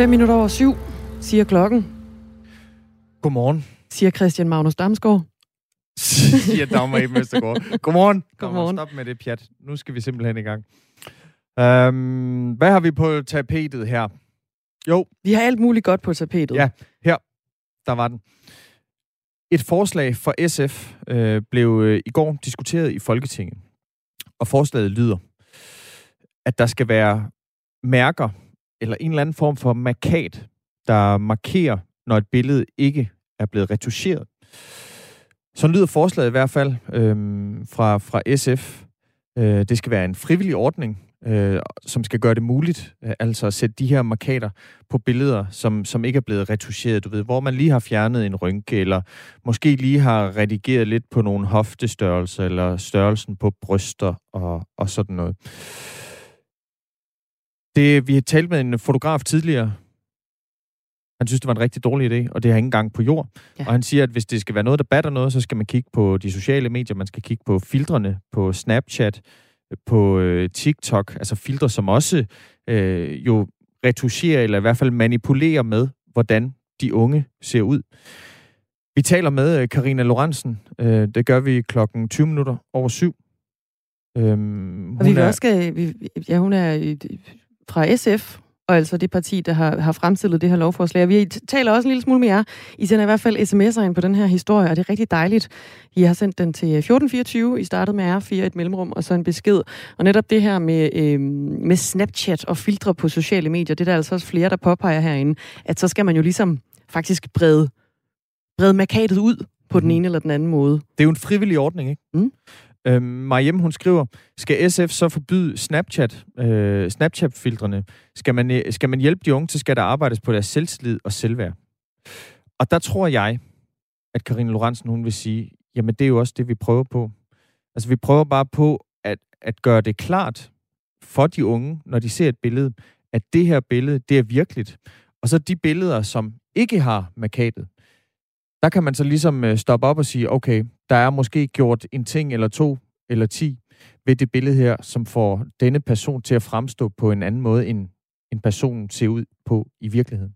5 minutter over syv, siger klokken, Godmorgen, siger Christian Magnus Damsgaard. siger Dagmar Eben Østergaard. Godmorgen. Godmorgen. Stop med det pjat. Nu skal vi simpelthen i gang. Um, hvad har vi på tapetet her? Jo, Vi har alt muligt godt på tapetet. Ja. her. Der var den. Et forslag fra SF øh, blev øh, i går diskuteret i Folketinget. Og forslaget lyder, at der skal være mærker eller en eller anden form for markat, der markerer, når et billede ikke er blevet retuscheret. Sådan lyder forslaget i hvert fald øhm, fra, fra SF. Øh, det skal være en frivillig ordning, øh, som skal gøre det muligt, øh, altså at sætte de her markater på billeder, som, som ikke er blevet retuscheret, du ved, hvor man lige har fjernet en rynke, eller måske lige har redigeret lidt på nogle hoftestørrelser, eller størrelsen på bryster og, og sådan noget. Det, vi har talt med en fotograf tidligere. Han synes, det var en rigtig dårlig idé, og det har ingen gang på jord. Ja. Og han siger, at hvis det skal være noget, der batter noget, så skal man kigge på de sociale medier, man skal kigge på filtrene, på Snapchat, på øh, TikTok, altså filtre, som også øh, jo retuscherer, eller i hvert fald manipulerer med, hvordan de unge ser ud. Vi taler med øh, Karina Lorentzen. Øh, det gør vi klokken 20 minutter over syv. Øhm, Og vi vil også skal, vi, ja, hun er øh, fra SF, og altså det parti, der har, har fremstillet det her lovforslag. Og vi taler også en lille smule med jer. I sender i hvert fald sms'er ind på den her historie, og det er rigtig dejligt. I har sendt den til 1424. I startede med R4 et mellemrum, og så en besked. Og netop det her med, øh, med Snapchat og filtre på sociale medier, det er der altså også flere, der påpeger herinde, at så skal man jo ligesom faktisk brede, brede markatet ud på den Mhm. ene eller den anden måde. Det er jo en frivillig ordning, ikke? Mm. Øhm, Mariem, hun skriver, skal SF så forbyde Snapchat, øh, Snapchat-filtrene? Skal man, øh, skal man hjælpe de unge, så skal der arbejdes på deres selvtillid og selvværd. Og der tror jeg, at Karine Lorentzen, hun vil sige, jamen det er jo også det, vi prøver på. Altså vi prøver bare på at, at gøre det klart for de unge, når de ser et billede, at det her billede, det er virkeligt. Og så de billeder, som ikke har markatet, der kan man så ligesom øh, stoppe op og sige, okay, der er måske gjort en ting eller to eller ti ved det billede her, som får denne person til at fremstå på en anden måde, end en person ser ud på i virkeligheden.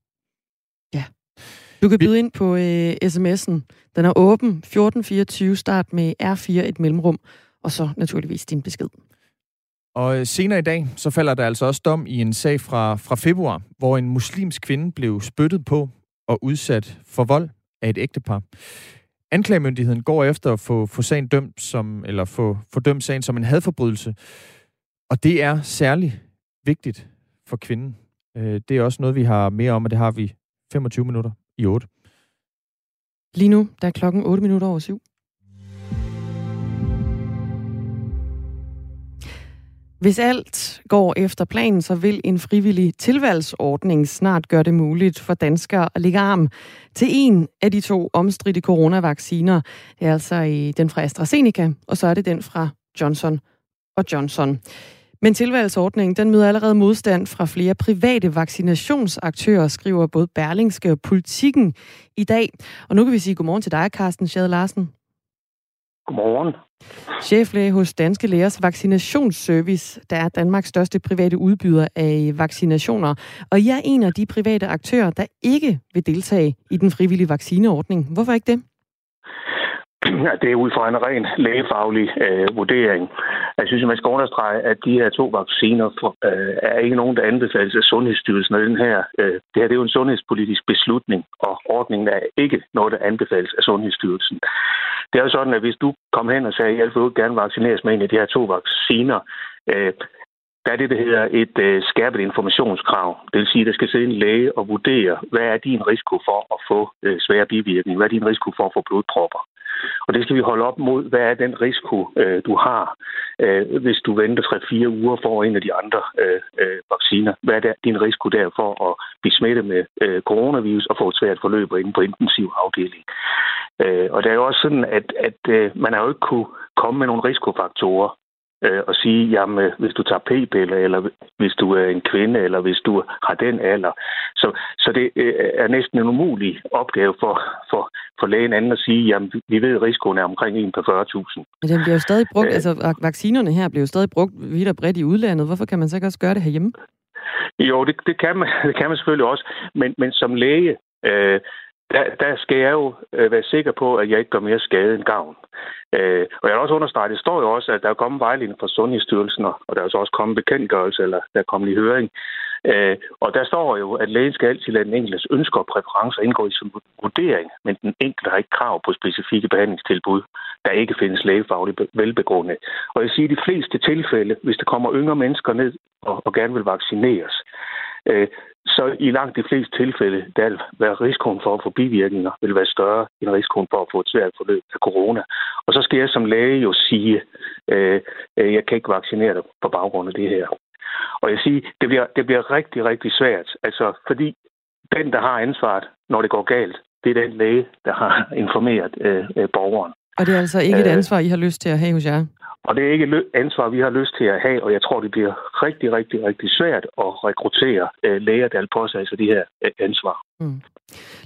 Du kan byde ind på øh, sms'en. Den er åben 1424, start med R4 et mellemrum, og så naturligvis din besked. Og øh, senere i dag, så falder der altså også dom i en sag fra, fra februar, hvor en muslimsk kvinde blev spyttet på og udsat for vold af et ægtepar. Anklagemyndigheden går efter at få, få sagen dømt som, eller få, få dømt sagen som en hadforbrydelse. Og det er særlig vigtigt for kvinden. Øh, Det er også noget, vi har mere om, og det har vi 25 minutter i 8. Lige nu, der er klokken 8 minutter over 7. Hvis alt går efter planen, så vil en frivillig tilvalgsordning snart gøre det muligt for danskere at lægge arm til en af de to omstridte coronavacciner. Det er altså i den fra AstraZeneca, og så er det den fra Johnson og Johnson. Men tilvalgsordningen den møder allerede modstand fra flere private vaccinationsaktører, skriver både Berlingske og Politikken i dag. Og nu kan vi sige godmorgen til dig, Carsten Schade Larsen, Godmorgen. cheflæge hos Danske Lægers Vaccinationsservice, der er Danmarks største private udbyder af vaccinationer. Og I er en af de private aktører, der ikke vil deltage i den frivillige vaccineordning. Hvorfor ikke det? Ja, det er ud fra en ren lægefaglig øh, vurdering. Jeg synes, at man skal understrege, at de her to vacciner for, øh, er ikke nogen, der anbefales af Sundhedsstyrelsen. Og den her, øh, det her det er jo en sundhedspolitisk beslutning, og ordningen er ikke noget, der anbefales af Sundhedsstyrelsen. Det er jo sådan, at hvis du kom hen og sagde, at jeg vil gerne vaccineres med en af de her to vacciner, øh, der er det, der hedder et øh, skærpet informationskrav. Det vil sige, at der skal sidde en læge og vurdere, hvad er din risiko for at få øh, svære bivirkninger? Hvad er din risiko for at få blodpropper? Og det skal vi holde op mod, hvad er den risiko, øh, du har, øh, hvis du venter 3-4 uger for en af de andre øh, øh, vacciner. Hvad er der, din risiko der for at blive smittet med øh, coronavirus og få et svært forløb inde på intensiv afdeling? Øh, og det er jo også sådan, at, at øh, man har jo ikke kunne komme med nogle risikofaktorer øh, og sige, jamen, hvis du tager p-piller, eller hvis du er en kvinde, eller hvis du har den alder. Så, så det øh, er næsten en umulig opgave for, for, for lægen anden at sige, jamen, vi ved, at risikoen er omkring 1 på 40.000. Men den bliver jo stadig brugt, Øh. altså vaccinerne her bliver jo stadig brugt vidt og bredt i udlandet. Hvorfor kan man så ikke også gøre det herhjemme? Jo, det, det, kan man, det kan man selvfølgelig også. Men, men som læge, øh, der, der skal jeg jo øh, være sikker på, at jeg ikke gør mere skade end gavn. Øh, og jeg vil også understrege, det står jo også, at der er kommet vejledning fra Sundhedsstyrelsen, og der er også kommet bekendtgørelse, eller der er kommet i høring. Øh, og der står jo, at lægen skal altid lade den enkeltes ønsker og præferencer indgå i sin vurdering, men den enkelte har ikke krav på specifikke behandlingstilbud, der ikke findes lægefagligt velbegrundet. Og jeg siger, at de fleste tilfælde, hvis der kommer yngre mennesker ned og, og gerne vil vaccineres, øh, så i langt de fleste tilfælde, der vil være risikoen for at få bivirkninger, vil være større end risikoen for at få et svært forløb af corona. Og så skal jeg som læge jo sige, øh, øh, jeg kan ikke vaccinere dig på baggrund af det her. Og jeg siger, det bliver, det bliver rigtig, rigtig svært. Altså, fordi den, der har ansvaret, når det går galt, det er den læge, der har informeret øh, øh borgeren. Og det er altså ikke et øh, ansvar, I har lyst til at have hos jer? Og det er ikke et ansvar, vi har lyst til at have, og jeg tror, det bliver rigtig, rigtig, rigtig svært at rekruttere øh, læger, der vil påtage sig de her øh, ansvar. Mm.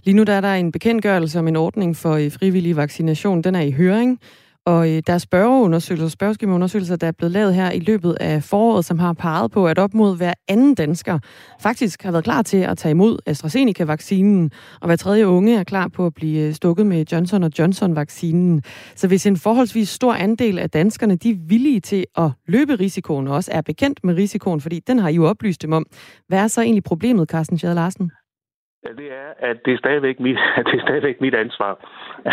Lige nu der er der en bekendtgørelse om en ordning for øh, frivillig vaccination. Den er i høring. Og øh, der er spørgeundersøgelser, spørgeskemaundersøgelser, der er blevet lavet her i løbet af foråret, som har peget på, at op mod hver anden dansker faktisk har været klar til at tage imod AstraZeneca-vaccinen, og hver tredje unge er klar på at blive øh, stukket med Johnson Johnson-vaccinen. Så hvis en forholdsvis stor andel af danskerne, de er villige til at løbe risikoen, og også er bekendt med risikoen, fordi den har I jo oplyst dem om. Hvad er så egentlig problemet, Carsten Schade Larsen? Ja, det er, at det er stadigvæk mit, det er stadigvæk mit ansvar.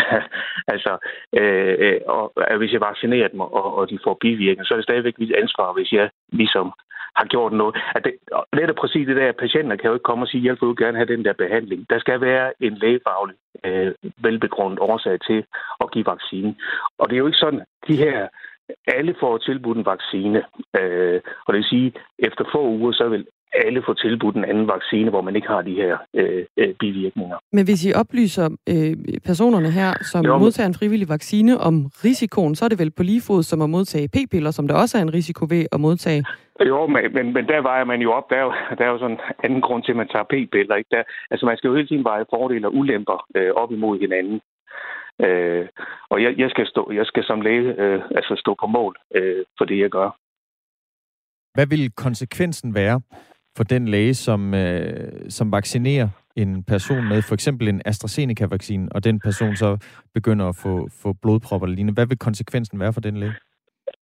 altså, øh, øh, og, at hvis jeg vaccinerer dem, og, og de får bivirkninger, så er det stadigvæk mit ansvar, hvis jeg ligesom har gjort noget. At det, det er præcis det der, at patienter kan jo ikke komme og sige, jeg vil gerne have den der behandling. Der skal være en lægefaglig øh, velbegrundet årsag til at give vaccine. Og det er jo ikke sådan, de her alle får tilbudt en vaccine, øh, og det vil sige, efter få uger, så vil alle får tilbudt en anden vaccine, hvor man ikke har de her øh, øh, bivirkninger. Men hvis I oplyser øh, personerne her, som jo, modtager en frivillig vaccine om risikoen, så er det vel på lige fod som at modtage p-piller, som der også er en risiko ved at modtage? Jo, men, men, men der vejer man jo op. Der er jo, der er jo sådan en anden grund til, at man tager p-piller. Ikke? Der, altså man skal jo hele tiden veje fordele og ulemper øh, op imod hinanden. Øh, og jeg, jeg, skal stå, jeg skal som læge øh, altså stå på mål øh, for det, jeg gør. Hvad vil konsekvensen være, for den læge, som, øh, som vaccinerer en person med for eksempel en AstraZeneca-vaccine, og den person så begynder at få, få blodpropper eller lignende. Hvad vil konsekvensen være for den læge?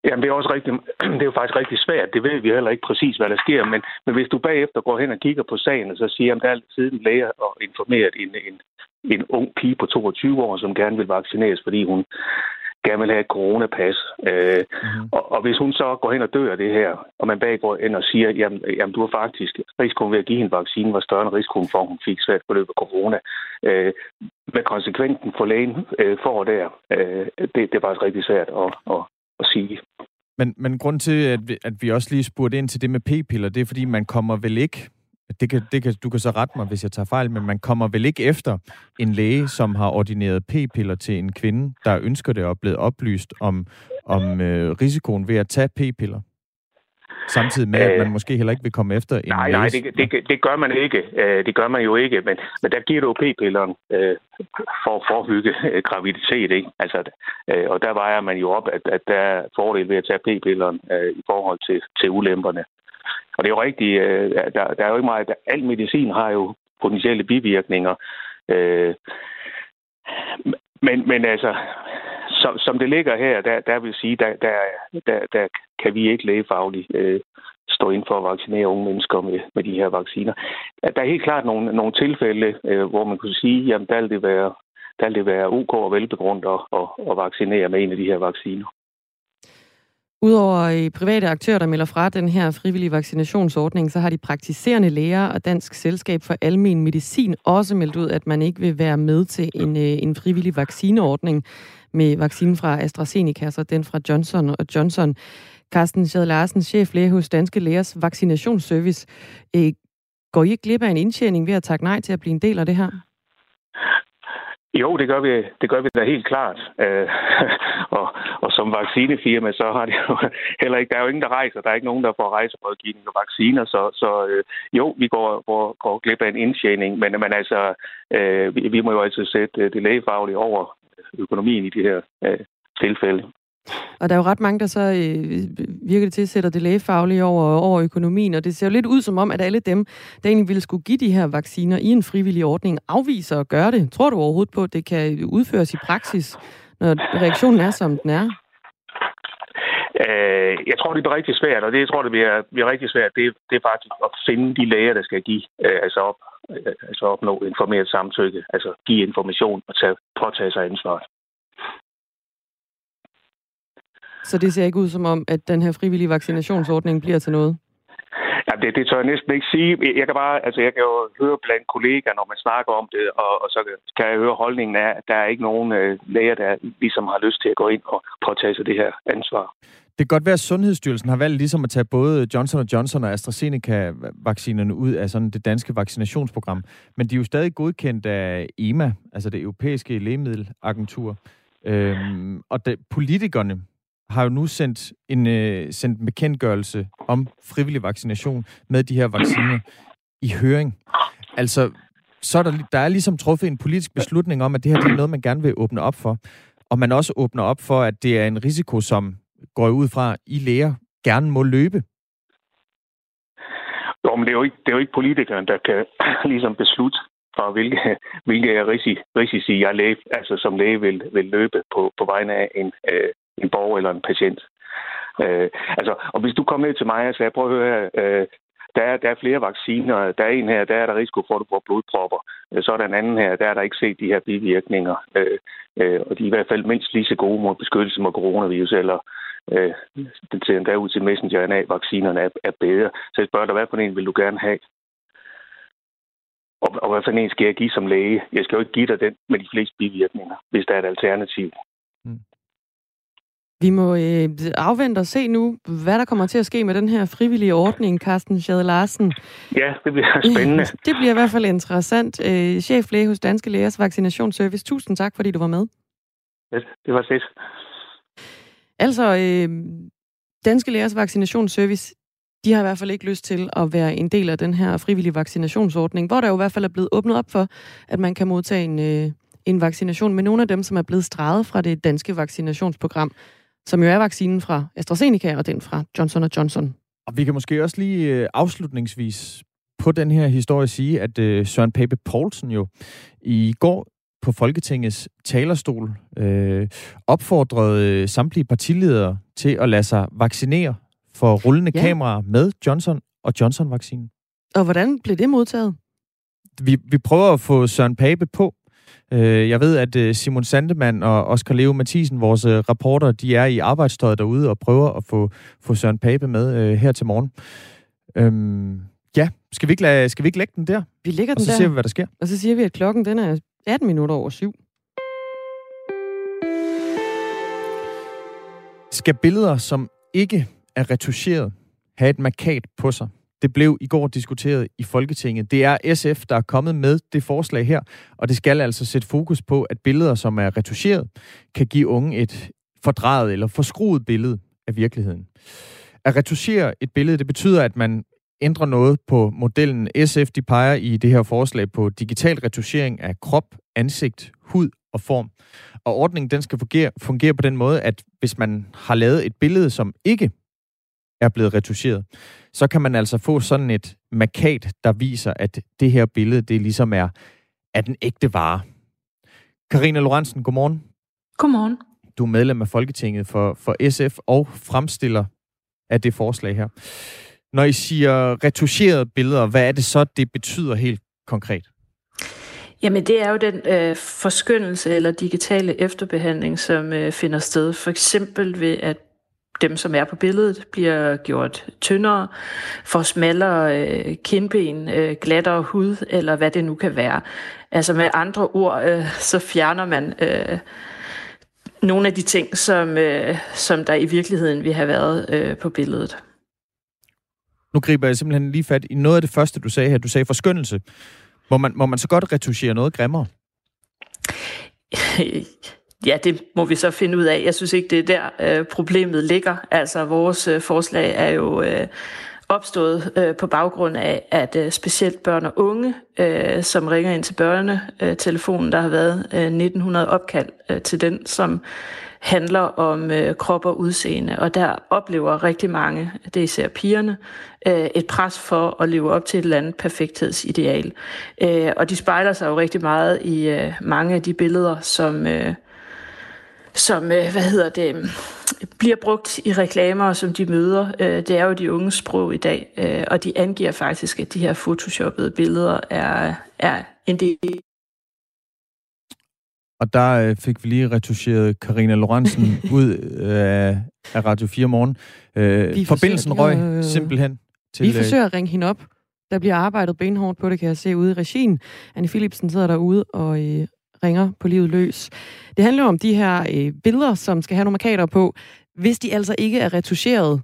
Jamen, det er, også rigtig, det er jo faktisk rigtig svært. Det ved vi heller ikke præcis, hvad der sker. Men, men hvis du bagefter går hen og kigger på sagen, og så siger, at der er siden en læge og informeret en, en, en ung pige på 22 år, som gerne vil vaccineres, fordi hun gerne vil have et coronapas. Øh, mm. og, og hvis hun så går hen og dør af det her, og man bag går ind og siger, jamen, jamen du har faktisk risikoen ved at give hende vaccinen var større end risikoen for, at hun fik svært forløb af corona. Øh, hvad konsekvensen for lægen øh, får der, øh, det, det er faktisk rigtig svært at, at, at sige. Men, men grund til, at vi, at vi også lige spurgte ind til det med p-piller, det er, fordi man kommer vel ikke det kan, det kan, du kan så rette mig, hvis jeg tager fejl, men man kommer vel ikke efter en læge, som har ordineret p-piller til en kvinde, der ønsker det og er blevet oplyst om, om øh, risikoen ved at tage p-piller? Samtidig med, at man øh, måske heller ikke vil komme efter en Nej, nej, det, det, det gør man ikke. Øh, det gør man jo ikke, men, men der giver du p-pilleren øh, for at forebygge graviditet, ikke? Altså, og der vejer man jo op, at, at der er fordel ved at tage p-pilleren i forhold til, til ulemperne. Og det er jo rigtigt, øh, der, der er jo ikke meget, al medicin har jo potentielle bivirkninger. Øh, men, men altså, som, som det ligger her, der, der vil sige, der, der, der, der kan vi ikke lægefagligt øh, stå ind for at vaccinere unge mennesker med, med de her vacciner. Der er helt klart nogle, nogle tilfælde, øh, hvor man kunne sige, jamen der vil det være, der vil det være ok og velbegrundet at, at, at vaccinere med en af de her vacciner. Udover øh, private aktører, der melder fra den her frivillige vaccinationsordning, så har de praktiserende læger og Dansk Selskab for Almen Medicin også meldt ud, at man ikke vil være med til en, øh, en frivillig vaccineordning med vaccinen fra AstraZeneca, så den fra Johnson og Johnson. Carsten Schad Larsen, cheflæge hos Danske Lægers Vaccinationsservice. Øh, går I ikke glip af en indtjening ved at takke nej til at blive en del af det her? Jo, det gør vi, det gør vi da helt klart. Øh, og, og som vaccinefirma, så har det jo heller ikke, der er jo ingen, der rejser. Der er ikke nogen, der får rejserådgivning og vacciner. Så, så øh, jo, vi går, går, går glip af en indtjening. Men, men altså, øh, vi, vi må jo altid sætte øh, det lægefaglige over øh, økonomien i det her øh, tilfælde. Og der er jo ret mange, der så øh, virker det til, sætter det lægefaglige over, over økonomien, og det ser jo lidt ud som om, at alle dem, der egentlig ville skulle give de her vacciner i en frivillig ordning, afviser at gøre det. Tror du overhovedet på, at det kan udføres i praksis, når reaktionen er, som den er? Øh, jeg tror, det bliver rigtig svært, og det jeg tror, det bliver, bliver rigtig svært, det, det er faktisk at finde de læger, der skal give, øh, altså, op, øh, altså opnå informeret samtykke, altså give information og tage, påtage sig ansvaret. Så det ser ikke ud som om, at den her frivillige vaccinationsordning bliver til noget? Ja, det, det tør jeg næsten ikke sige. Jeg kan bare, altså jeg kan jo høre blandt kollegaer, når man snakker om det, og, og så kan jeg høre holdningen af, at der er ikke nogen øh, læger, der ligesom har lyst til at gå ind og påtage sig det her ansvar. Det kan godt være, at Sundhedsstyrelsen har valgt ligesom at tage både Johnson Johnson og AstraZeneca-vaccinerne ud af sådan det danske vaccinationsprogram. Men de er jo stadig godkendt af EMA, altså det europæiske lægemiddelagentur. Øhm, og det, politikerne har jo nu sendt en, øh, sendt en bekendtgørelse om frivillig vaccination med de her vacciner i høring. Altså, så er der, der er ligesom truffet en politisk beslutning om, at det her det er noget, man gerne vil åbne op for. Og man også åbner op for, at det er en risiko, som går ud fra, I læger gerne må løbe. Jo, men det er jo ikke, det er jo ikke politikerne, der kan ligesom beslutte, for hvilke, hvilke risici, risici jeg læge, altså som læge vil, vil løbe på, på vegne af en, øh, en borger eller en patient. Øh, altså, og hvis du kommer ned til mig og sagde, prøv at høre her, øh, der er, der er flere vacciner. Der er en her, der er der risiko for, at du får blodpropper. Øh, så er der en anden her, der er der ikke set de her bivirkninger. Øh, øh, og de er i hvert fald mindst lige så gode mod beskyttelse mod coronavirus, eller øh, den ser endda ud til messenger-RNA-vaccinerne er, er bedre. Så jeg spørger dig, hvad for en vil du gerne have? Og, og hvad for en skal jeg give som læge? Jeg skal jo ikke give dig den med de fleste bivirkninger, hvis der er et alternativ. Vi må øh, afvente og se nu, hvad der kommer til at ske med den her frivillige ordning, Carsten Schade Larsen. Ja, det bliver spændende. det bliver i hvert fald interessant. Øh, cheflæge hos Danske Lægers Vaccinationsservice. Tusind tak, fordi du var med. Ja, det var fedt. Altså, øh, Danske Lægers Vaccinationsservice, de har i hvert fald ikke lyst til at være en del af den her frivillige vaccinationsordning, hvor der jo i hvert fald er blevet åbnet op for, at man kan modtage en, øh, en vaccination med nogle af dem, som er blevet streget fra det danske vaccinationsprogram som jo er vaccinen fra AstraZeneca og den fra Johnson Johnson. Og vi kan måske også lige øh, afslutningsvis på den her historie sige, at øh, Søren Pape Poulsen jo i går på Folketingets talerstol øh, opfordrede samtlige partiledere til at lade sig vaccinere for rullende ja. kameraer med Johnson og Johnson-vaccinen. Og hvordan blev det modtaget? Vi, vi prøver at få Søren Pape på, Øh, jeg ved, at øh, Simon Sandemann og Oskar Leo Mathisen, vores øh, rapporter, de er i arbejdstøjet derude og prøver at få, få Søren Pape med her til morgen. Øhm, ja, skal vi, ikke lade, skal vi ikke lægge den der? Vi lægger den der. Og så der. ser vi, hvad der sker. Og så siger vi, at klokken den er 18 minutter over syv. Skal billeder, som ikke er retuscheret, have et markat på sig? Det blev i går diskuteret i Folketinget. Det er SF, der er kommet med det forslag her, og det skal altså sætte fokus på, at billeder, som er retuscheret, kan give unge et fordrejet eller forskruet billede af virkeligheden. At retuschere et billede, det betyder, at man ændrer noget på modellen. SF de peger i det her forslag på digital retuschering af krop, ansigt, hud og form. Og ordningen den skal fungere, fungere på den måde, at hvis man har lavet et billede, som ikke er blevet retuscheret, så kan man altså få sådan et markat, der viser, at det her billede, det ligesom er, er den ægte vare. Karina Lorentzen, godmorgen. Godmorgen. Du er medlem af Folketinget for, for SF og fremstiller af det forslag her. Når I siger retuscherede billeder, hvad er det så, det betyder helt konkret? Jamen det er jo den øh, forskyndelse eller digitale efterbehandling, som øh, finder sted. For eksempel ved, at dem, som er på billedet, bliver gjort tyndere, får smallere øh, kindben, øh, glattere hud, eller hvad det nu kan være. Altså med andre ord, øh, så fjerner man øh, nogle af de ting, som, øh, som der i virkeligheden vil have været øh, på billedet. Nu griber jeg simpelthen lige fat i noget af det første, du sagde her. Du sagde forskyndelse. Må man, må man så godt retuschere noget grimmere? Ja, det må vi så finde ud af. Jeg synes ikke, det er der øh, problemet ligger. Altså, vores øh, forslag er jo øh, opstået øh, på baggrund af, at øh, specielt børn og unge, øh, som ringer ind til børnetelefonen, øh, der har været øh, 1900 opkald øh, til den, som handler om øh, krop og udseende, og der oplever rigtig mange, det er især pigerne, øh, et pres for at leve op til et eller andet perfekthedsideal. Øh, og de spejler sig jo rigtig meget i øh, mange af de billeder, som... Øh, som øh, hvad hedder det, bliver brugt i reklamer, som de møder. Øh, det er jo de unge sprog i dag, øh, og de angiver faktisk, at de her photoshoppede billeder er, er en del og der øh, fik vi lige retuscheret Karina Lorentzen ud øh, af Radio 4 morgen. Øh, forbindelsen røg øh, simpelthen til... Vi øh, forsøger at ringe hende op. Der bliver arbejdet benhårdt på det, kan jeg se ude i regien. Anne Philipsen sidder derude og øh, ringer på livet løs. Det handler om de her øh, billeder, som skal have nogle markader på, hvis de altså ikke er retuscheret.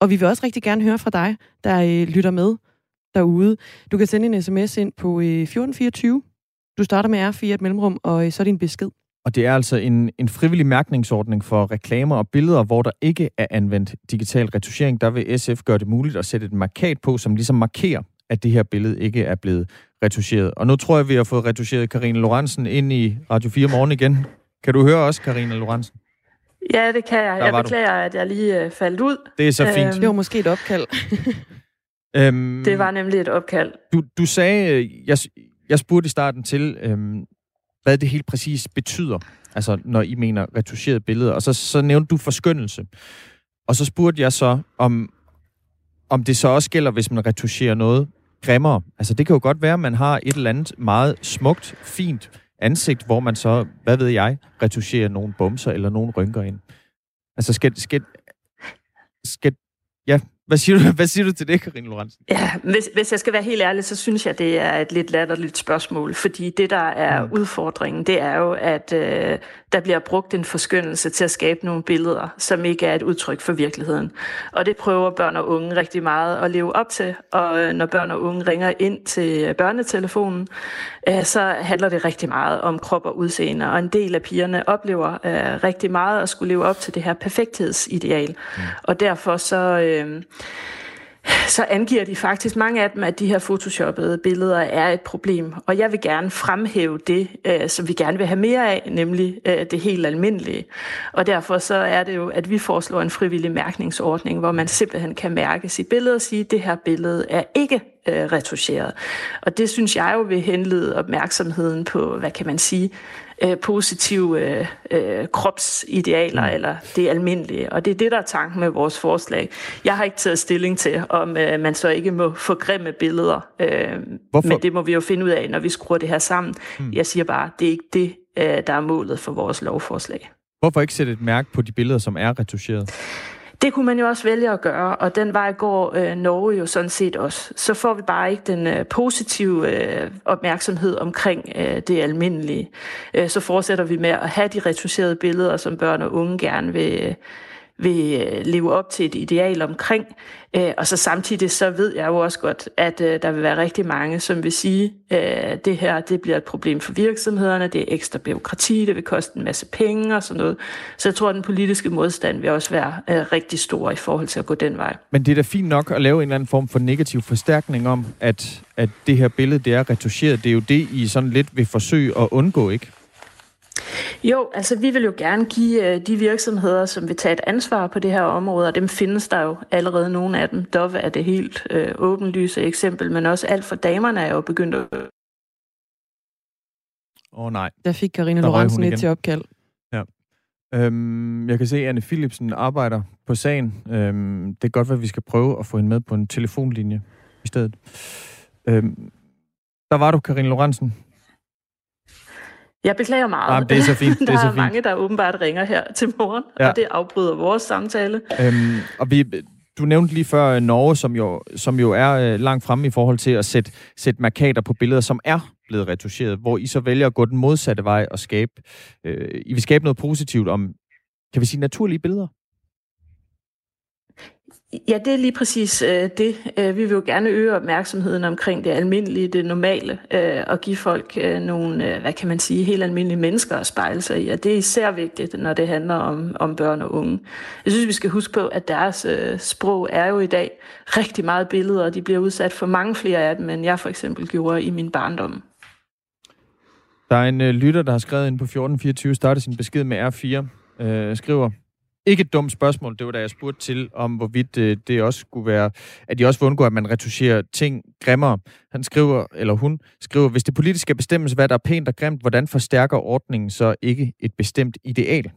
Og vi vil også rigtig gerne høre fra dig, der øh, lytter med derude. Du kan sende en sms ind på øh, 1424 du starter med R4 et mellemrum, og øh, så er din besked. Og det er altså en, en frivillig mærkningsordning for reklamer og billeder, hvor der ikke er anvendt digital retuschering. Der vil SF gøre det muligt at sætte et markat på, som ligesom markerer, at det her billede ikke er blevet retuscheret. Og nu tror jeg, vi har fået retuscheret Karina Lorentzen ind i Radio 4 morgen igen. Kan du høre også, Karina Lorentzen? Ja, det kan jeg. Der jeg beklager, du. at jeg lige øh, faldt ud. Det er så fint. Øhm, det var måske et opkald. øhm, det var nemlig et opkald. Du, du sagde, øh, jeg, jeg spurgte i starten til, øhm, hvad det helt præcis betyder, altså når I mener retuscherede billeder, og så, så nævnte du forskyndelse. Og så spurgte jeg så, om, om det så også gælder, hvis man retuscherer noget grimmere. Altså det kan jo godt være, at man har et eller andet meget smukt, fint ansigt, hvor man så, hvad ved jeg, retuscherer nogle bumser eller nogle rynker ind. Altså skal, skal, skal ja, hvad siger du, hvad siger du til det, Karin Lorentzen? Ja, hvis, hvis jeg skal være helt ærlig, så synes jeg, det er et lidt latterligt spørgsmål, fordi det, der er mm. udfordringen, det er jo, at øh, der bliver brugt en forskyndelse til at skabe nogle billeder, som ikke er et udtryk for virkeligheden. Og det prøver børn og unge rigtig meget at leve op til, og øh, når børn og unge ringer ind til børnetelefonen, øh, så handler det rigtig meget om krop og udseende, og en del af pigerne oplever øh, rigtig meget at skulle leve op til det her perfekthedsideal. Mm. Og derfor så... Øh, så angiver de faktisk mange af dem, at de her photoshoppede billeder er et problem. Og jeg vil gerne fremhæve det, øh, som vi gerne vil have mere af, nemlig øh, det helt almindelige. Og derfor så er det jo, at vi foreslår en frivillig mærkningsordning, hvor man simpelthen kan mærke sit billede og sige, at det her billede er ikke øh, retuscheret. Og det synes jeg jo vil henlede opmærksomheden på, hvad kan man sige, øh, positive øh, øh, kropsidealer, mm. eller det almindelige. Og det er det, der er tanken med vores forslag. Jeg har ikke taget stilling til, om øh, man så ikke må få grimme billeder. Øh, men det må vi jo finde ud af, når vi skruer det her sammen. Mm. Jeg siger bare, det er ikke det, øh, der er målet for vores lovforslag. Hvorfor ikke sætte et mærke på de billeder, som er retuscheret? Det kunne man jo også vælge at gøre, og den vej går øh, Norge jo sådan set også. Så får vi bare ikke den øh, positive øh, opmærksomhed omkring øh, det almindelige. Øh, så fortsætter vi med at have de retuscherede billeder, som børn og unge gerne vil, øh, vil øh, leve op til et ideal omkring. Øh, og så samtidig så ved jeg jo også godt, at øh, der vil være rigtig mange, som vil sige, at det her det bliver et problem for virksomhederne, det er ekstra byråkrati, det vil koste en masse penge og sådan noget. Så jeg tror, at den politiske modstand vil også være rigtig stor i forhold til at gå den vej. Men det er da fint nok at lave en eller anden form for negativ forstærkning om, at, at det her billede det er retuscheret. Det er jo det, I sådan lidt vil forsøge at undgå, ikke? Jo, altså vi vil jo gerne give uh, de virksomheder, som vil tage et ansvar på det her område, og dem findes der jo allerede nogle af dem. Dove er det helt uh, åbenlyse eksempel, men også alt for damerne er jo begyndt at... Åh oh, nej. Der fik Karina Lorentzen et til opkald. Ja. Øhm, jeg kan se, at Anne Philipsen arbejder på sagen. Øhm, det er godt, at vi skal prøve at få hende med på en telefonlinje i stedet. Øhm, der var du, Karine Lorentzen. Jeg beklager meget. Jamen, det er så fint. Det er så er mange, der åbenbart ringer her til morgen, ja. og det afbryder vores samtale. Øhm, og vi, du nævnte lige før øh, Norge, som jo, som jo er øh, langt fremme i forhold til at sætte, sætte markader på billeder, som er blevet retuscheret, hvor I så vælger at gå den modsatte vej og skabe, øh, I vil skabe noget positivt om, kan vi sige, naturlige billeder? Ja, det er lige præcis øh, det. Øh, vi vil jo gerne øge opmærksomheden omkring det almindelige, det normale, øh, og give folk øh, nogle, øh, hvad kan man sige, helt almindelige mennesker at spejle sig i. Og det er især vigtigt, når det handler om, om børn og unge. Jeg synes, vi skal huske på, at deres øh, sprog er jo i dag rigtig meget billeder, og de bliver udsat for mange flere af dem, end jeg for eksempel gjorde i min barndom. Der er en øh, lytter, der har skrevet ind på 1424, startede sin besked med R4. øh, skriver, ikke et dumt spørgsmål, det var da jeg spurgte til, om hvorvidt øh, det også skulle være, at de også vil undgå, at man retuscherer ting grimmere. Han skriver, eller hun skriver, hvis det politiske bestemmes, hvad der er pænt og grimt, hvordan forstærker ordningen så ikke et bestemt ideal?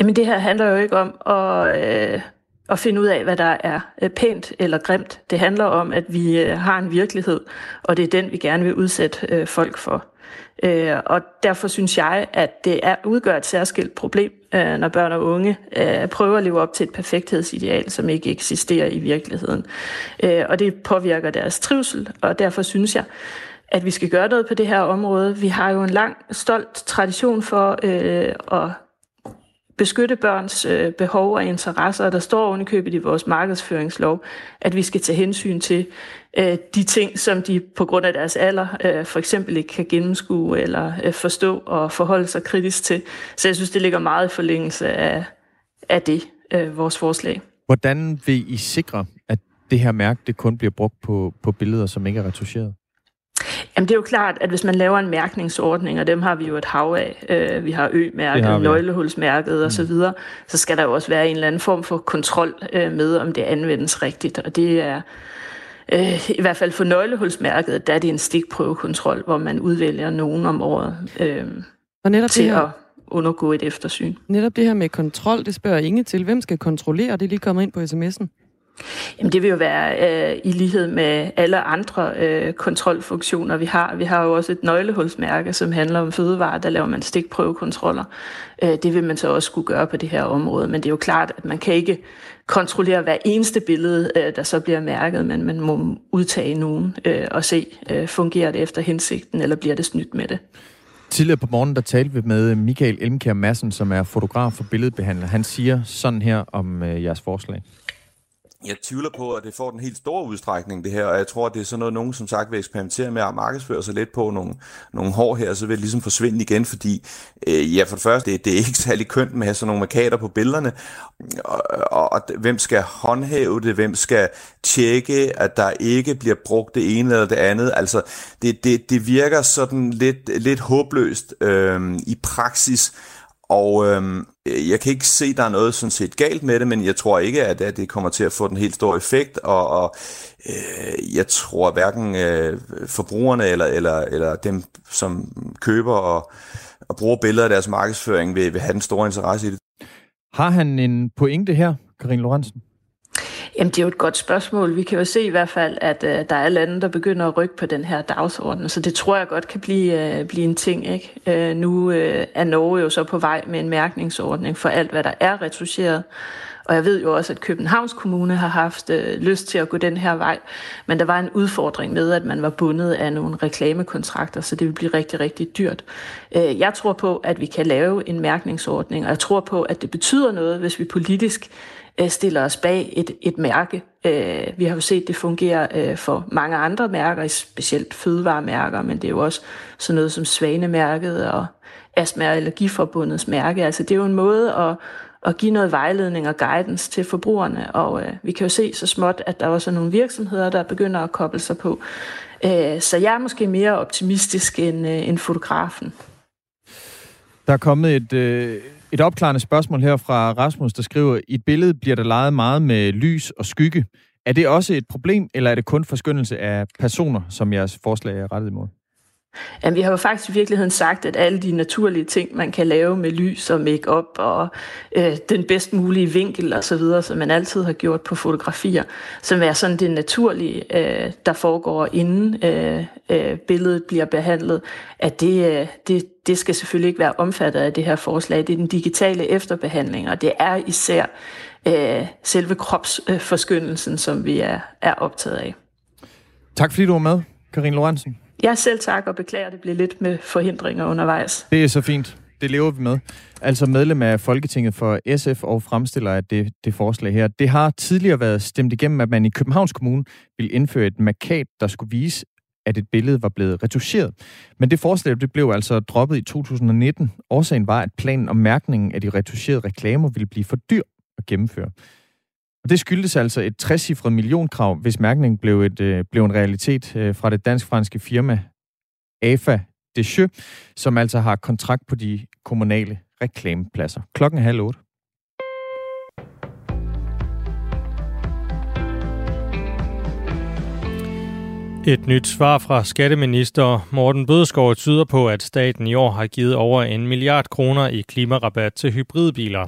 Jamen det her handler jo ikke om at, øh, at finde ud af, hvad der er øh, pænt eller grimt. Det handler om, at vi øh, har en virkelighed, og det er den, vi gerne vil udsætte øh, folk for. Øh, og derfor synes jeg, at det er, udgør et særskilt problem, øh, når børn og unge øh, prøver at leve op til et perfekthedsideal, som ikke eksisterer i virkeligheden. Øh, og det påvirker deres trivsel, og derfor synes jeg, at vi skal gøre noget på det her område. Vi har jo en lang, stolt tradition for øh, at beskytte børns øh, behov og interesser, og der står ovenikøbet i vores markedsføringslov, at vi skal tage hensyn til øh, de ting, som de på grund af deres alder øh, for eksempel ikke kan gennemskue eller øh, forstå og forholde sig kritisk til. Så jeg synes, det ligger meget i forlængelse af, af det, øh, vores forslag. Hvordan vil I sikre, at det her mærke det kun bliver brugt på, på billeder, som ikke er retuscheret? Jamen det er jo klart, at hvis man laver en mærkningsordning, og dem har vi jo et hav af, øh, vi har Ø-mærket, nøglehulsmærket mm. osv., så, så skal der jo også være en eller anden form for kontrol øh, med, om det anvendes rigtigt. Og det er øh, i hvert fald for nøglehulsmærket, der er det en stikprøvekontrol, hvor man udvælger nogen om året øh, og netop til det her, at undergå et eftersyn. Netop det her med kontrol, det spørger Inge til. Hvem skal kontrollere? Det er lige kommet ind på sms'en. Jamen det vil jo være øh, i lighed med alle andre øh, kontrolfunktioner, vi har. Vi har jo også et nøglehulsmærke, som handler om fødevarer, der laver man stikprøvekontroller. Øh, det vil man så også skulle gøre på det her område, men det er jo klart, at man kan ikke kontrollere hver eneste billede, øh, der så bliver mærket, men man må udtage nogen øh, og se, øh, fungerer det efter hensigten, eller bliver det snydt med det. Tidligere på morgenen, der talte vi med Michael Elmkær Madsen, som er fotograf og billedbehandler. Han siger sådan her om øh, jeres forslag jeg tvivler på, at det får den helt store udstrækning, det her, og jeg tror, at det er sådan noget, nogen som sagt vil eksperimentere med at markedsføre sig lidt på nogle, nogle hår her, så vil det ligesom forsvinde igen, fordi øh, ja, for det første, det, det er ikke særlig kønt med at have sådan nogle markader på billederne, og, og, og hvem skal håndhæve det, hvem skal tjekke, at der ikke bliver brugt det ene eller det andet, altså det, det, det virker sådan lidt, lidt håbløst øh, i praksis, og øhm, jeg kan ikke se, at der er noget sådan set galt med det, men jeg tror ikke, at, at det kommer til at få den helt store effekt, og, og øh, jeg tror hverken øh, forbrugerne eller, eller, eller dem, som køber og, og bruger billeder af deres markedsføring, vil, vil have den store interesse i det. Har han en pointe her, Karin Lorentzen? Jamen, det er jo et godt spørgsmål. Vi kan jo se i hvert fald, at øh, der er lande, der begynder at rykke på den her dagsorden, så det tror jeg godt kan blive, øh, blive en ting. Ikke? Øh, nu øh, er Norge jo så på vej med en mærkningsordning for alt, hvad der er retuscheret. Og jeg ved jo også, at Københavns Kommune har haft øh, lyst til at gå den her vej, men der var en udfordring med, at man var bundet af nogle reklamekontrakter, så det vil blive rigtig, rigtig dyrt. Øh, jeg tror på, at vi kan lave en mærkningsordning, og jeg tror på, at det betyder noget, hvis vi politisk øh, stiller os bag et, et mærke. Øh, vi har jo set, det fungerer øh, for mange andre mærker, specielt fødevaremærker, men det er jo også sådan noget som Svanemærket og Astma- og Allergiforbundets mærke. Altså det er jo en måde at, at give noget vejledning og guidance til forbrugerne, og øh, vi kan jo se så småt, at der også er nogle virksomheder, der begynder at koble sig på. Øh, så jeg er måske mere optimistisk end, øh, end fotografen. Der er kommet et, øh, et opklarende spørgsmål her fra Rasmus, der skriver, i et billede bliver der leget meget med lys og skygge. Er det også et problem, eller er det kun forskyndelse af personer, som jeres forslag er rettet imod? Jamen, vi har jo faktisk i virkeligheden sagt, at alle de naturlige ting, man kan lave med lys og makeup og øh, den bedst mulige vinkel og så videre, som man altid har gjort på fotografier, som er sådan det naturlige, øh, der foregår inden øh, øh, billedet bliver behandlet, at det, øh, det, det skal selvfølgelig ikke være omfattet af det her forslag. Det er den digitale efterbehandling, og det er især øh, selve kropsforskyndelsen, som vi er, er optaget af. Tak fordi du var med, Karin Lorentzen. Jeg selv tak og beklager, at det bliver lidt med forhindringer undervejs. Det er så fint. Det lever vi med. Altså medlem af Folketinget for SF og fremstiller af det, det forslag her. Det har tidligere været stemt igennem, at man i Københavns Kommune ville indføre et markat, der skulle vise, at et billede var blevet retuscheret. Men det forslag det blev altså droppet i 2019. Årsagen var, at planen om mærkningen af de retuscherede reklamer ville blive for dyr at gennemføre. Og det skyldtes altså et 60 millionkrav, hvis mærkningen blev, et, øh, blev en realitet øh, fra det dansk-franske firma AFA Descheux, som altså har kontrakt på de kommunale reklamepladser. Klokken er halv otte. Et nyt svar fra skatteminister Morten Bødskov tyder på, at staten i år har givet over en milliard kroner i klimarabat til hybridbiler.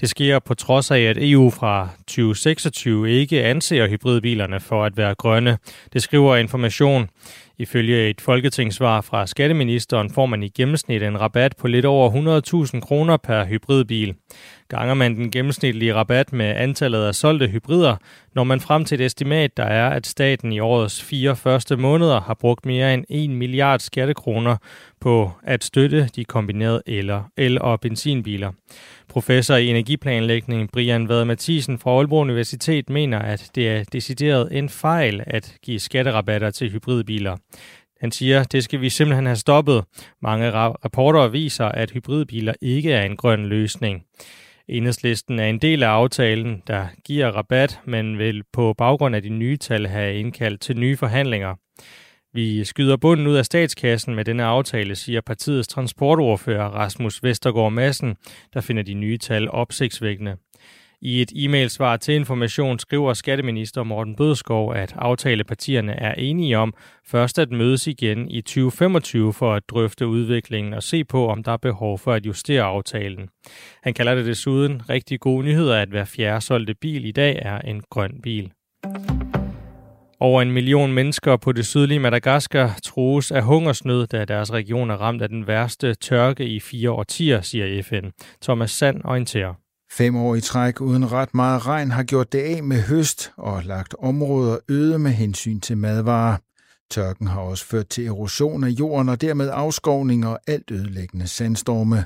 Det sker på trods af, at EU fra 2026 ikke anser hybridbilerne for at være grønne. Det skriver Information. Ifølge et folketingssvar fra skatteministeren får man i gennemsnit en rabat på lidt over 100.000 kroner per hybridbil. Ganger man den gennemsnitlige rabat med antallet af solgte hybrider, når man frem til et estimat, der er, at staten i årets fire første måneder har brugt mere end 1 milliard skattekroner på at støtte de kombinerede el- og benzinbiler. Professor i energiplanlægning Brian Vad Mathisen fra Aalborg Universitet mener, at det er decideret en fejl at give skatterabatter til hybridbiler. Han siger, det skal vi simpelthen have stoppet. Mange rapporter viser, at hybridbiler ikke er en grøn løsning. Enhedslisten er en del af aftalen, der giver rabat, men vil på baggrund af de nye tal have indkaldt til nye forhandlinger. Vi skyder bunden ud af statskassen med denne aftale, siger partiets transportordfører Rasmus Vestergaard Madsen, der finder de nye tal opsigtsvækkende. I et e-mailsvar til information skriver skatteminister Morten Bødskov, at aftalepartierne er enige om først at mødes igen i 2025 for at drøfte udviklingen og se på, om der er behov for at justere aftalen. Han kalder det desuden rigtig gode nyheder, at hver fjerde solgte bil i dag er en grøn bil. Over en million mennesker på det sydlige Madagaskar trues af hungersnød, da deres region er ramt af den værste tørke i fire årtier, siger FN. Thomas Sand orienterer. Fem år i træk uden ret meget regn har gjort det af med høst og lagt områder øde med hensyn til madvarer. Tørken har også ført til erosion af jorden og dermed afskovning og alt ødelæggende sandstorme.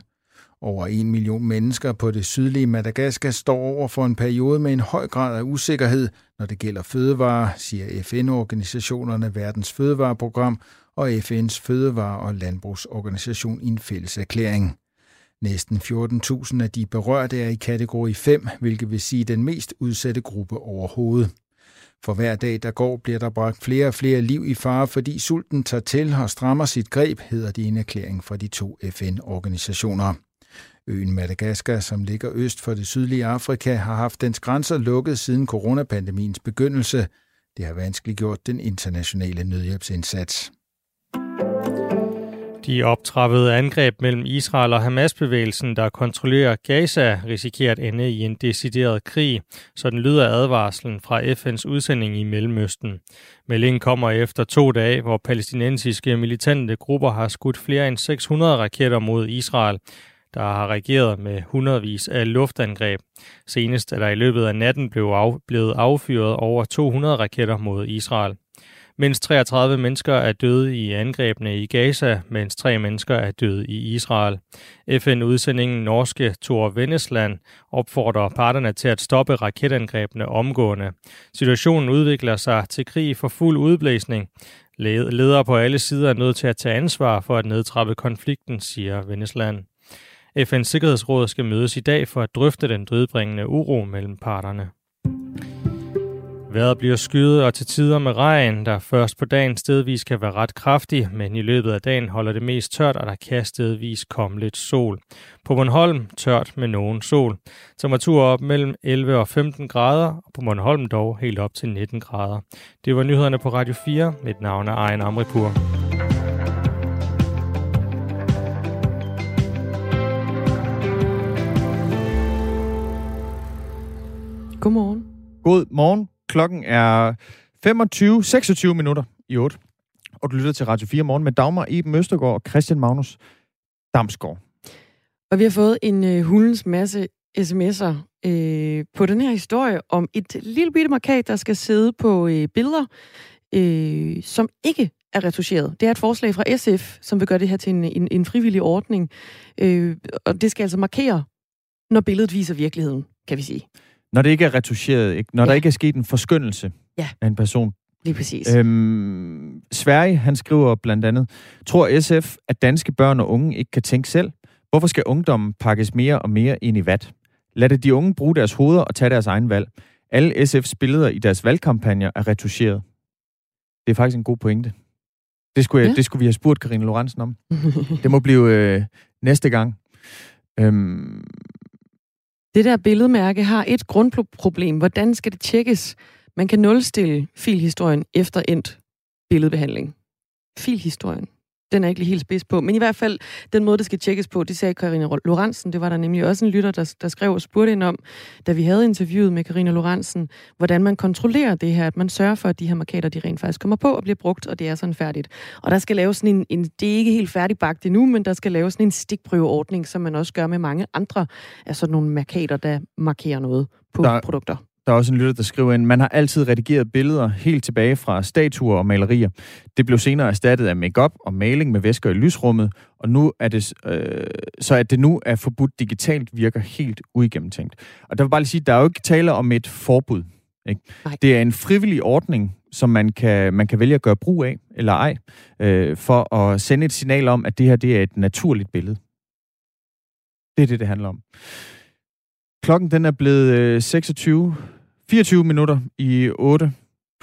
Over en million mennesker på det sydlige Madagaskar står over for en periode med en høj grad af usikkerhed, når det gælder fødevarer, siger FN-organisationerne Verdens Fødevareprogram og FN's Fødevare- og Landbrugsorganisation i en fælles erklæring. Næsten 14.000 af de berørte er i kategori 5, hvilket vil sige den mest udsatte gruppe overhovedet. For hver dag, der går, bliver der bragt flere og flere liv i fare, fordi sulten tager til og strammer sit greb, hedder det en erklæring fra de to FN-organisationer. Øen Madagaskar, som ligger øst for det sydlige Afrika, har haft dens grænser lukket siden coronapandemiens begyndelse. Det har vanskeliggjort den internationale nødhjælpsindsats. De optrappede angreb mellem Israel og Hamas-bevægelsen, der kontrollerer Gaza, risikerer at ende i en decideret krig, så den lyder advarslen fra FN's udsending i Mellemøsten. Meldingen kommer efter to dage, hvor palæstinensiske militante grupper har skudt flere end 600 raketter mod Israel, der har reageret med hundredvis af luftangreb. Senest er der i løbet af natten blev af, blevet affyret over 200 raketter mod Israel. Mindst 33 mennesker er døde i angrebene i Gaza, mens tre mennesker er døde i Israel. FN-udsendingen norske Thor Vennesland opfordrer parterne til at stoppe raketangrebene omgående. Situationen udvikler sig til krig for fuld udblæsning. Ledere på alle sider er nødt til at tage ansvar for at nedtrappe konflikten, siger Vennesland. FN's Sikkerhedsråd skal mødes i dag for at drøfte den dødbringende uro mellem parterne. Vejret bliver skyet og til tider med regn, der først på dagen stedvis kan være ret kraftig, men i løbet af dagen holder det mest tørt, og der kan stedvis komme lidt sol. På Bornholm tørt med nogen sol. Temperatur op mellem 11 og 15 grader, og på Bornholm dog helt op til 19 grader. Det var nyhederne på Radio 4. Mit navn er Ejn Amripur. Godmorgen. God morgen. Klokken er 25, 26 minutter i 8. Og du lytter til Radio 4 morgen med Dagmar Eben Østergaard og Christian Magnus Damsgaard. Og vi har fået en øh, hulens masse sms'er øh, på den her historie om et lille bitte markat, der skal sidde på øh, billeder, øh, som ikke er retuscheret. Det er et forslag fra SF, som vil gøre det her til en, en, en frivillig ordning. Øh, og det skal altså markere, når billedet viser virkeligheden, kan vi sige. Når det ikke er retuscheret, ikke? når ja. der ikke er sket en forskyndelse ja. af en person. Lige præcis. Øhm, Sverige, han skriver blandt andet, tror SF, at danske børn og unge ikke kan tænke selv? Hvorfor skal ungdommen pakkes mere og mere ind i vat? Lad det de unge bruge deres hoveder og tage deres egen valg. Alle SF's billeder i deres valgkampagner er retuscheret. Det er faktisk en god pointe. Det skulle, jeg, ja. det skulle vi have spurgt Karine Lorentzen om. det må blive øh, næste gang. Øhm... Det der billedmærke har et grundproblem. Hvordan skal det tjekkes? Man kan nulstille filhistorien efter endt billedbehandling. Filhistorien den er ikke lige helt spids på. Men i hvert fald, den måde, det skal tjekkes på, det sagde Karina Lorentzen. Det var der nemlig også en lytter, der, der skrev og spurgte ind om, da vi havde interviewet med Karina Lorentzen, hvordan man kontrollerer det her, at man sørger for, at de her markader, de rent faktisk kommer på og bliver brugt, og det er sådan færdigt. Og der skal laves sådan en, en det er ikke helt færdigbagt endnu, men der skal laves sådan en stikprøveordning, som man også gør med mange andre af sådan nogle markader, der markerer noget på der, produkter. Der er også en lytter, der skriver ind, man har altid redigeret billeder helt tilbage fra statuer og malerier. Det blev senere erstattet af makeup og maling med væsker i lysrummet, og nu er det, øh, så at det nu er forbudt digitalt, virker helt uigennemtænkt. Og der vil bare lige sige, der er jo ikke tale om et forbud. Ikke? Det er en frivillig ordning, som man kan, man kan vælge at gøre brug af, eller ej, øh, for at sende et signal om, at det her det er et naturligt billede. Det er det, det handler om. Klokken den er blevet 26 24 minutter i 8.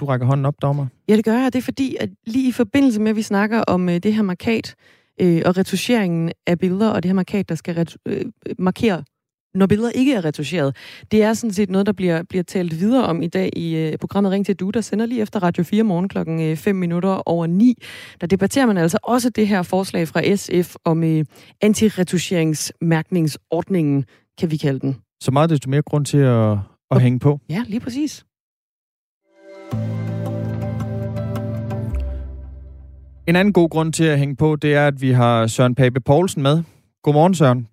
Du rækker hånden op, Dagmar. Ja, det gør jeg. Det er fordi, at lige i forbindelse med, at vi snakker om uh, det her markat øh, og retuscheringen af billeder, og det her markat, der skal ret, øh, markere, når billeder ikke er retuscheret, det er sådan set noget, der bliver, bliver talt videre om i dag i øh, programmet Ring til Du, der sender lige efter Radio 4 morgen klokken 5 øh, minutter over 9. Der debatterer man altså også det her forslag fra SF om øh, antiretuscheringsmærkningsordningen, kan vi kalde den. Så meget desto mere grund til at at hænge på. Ja, lige præcis. En anden god grund til at hænge på, det er, at vi har Søren Pape Poulsen med. Godmorgen, Søren.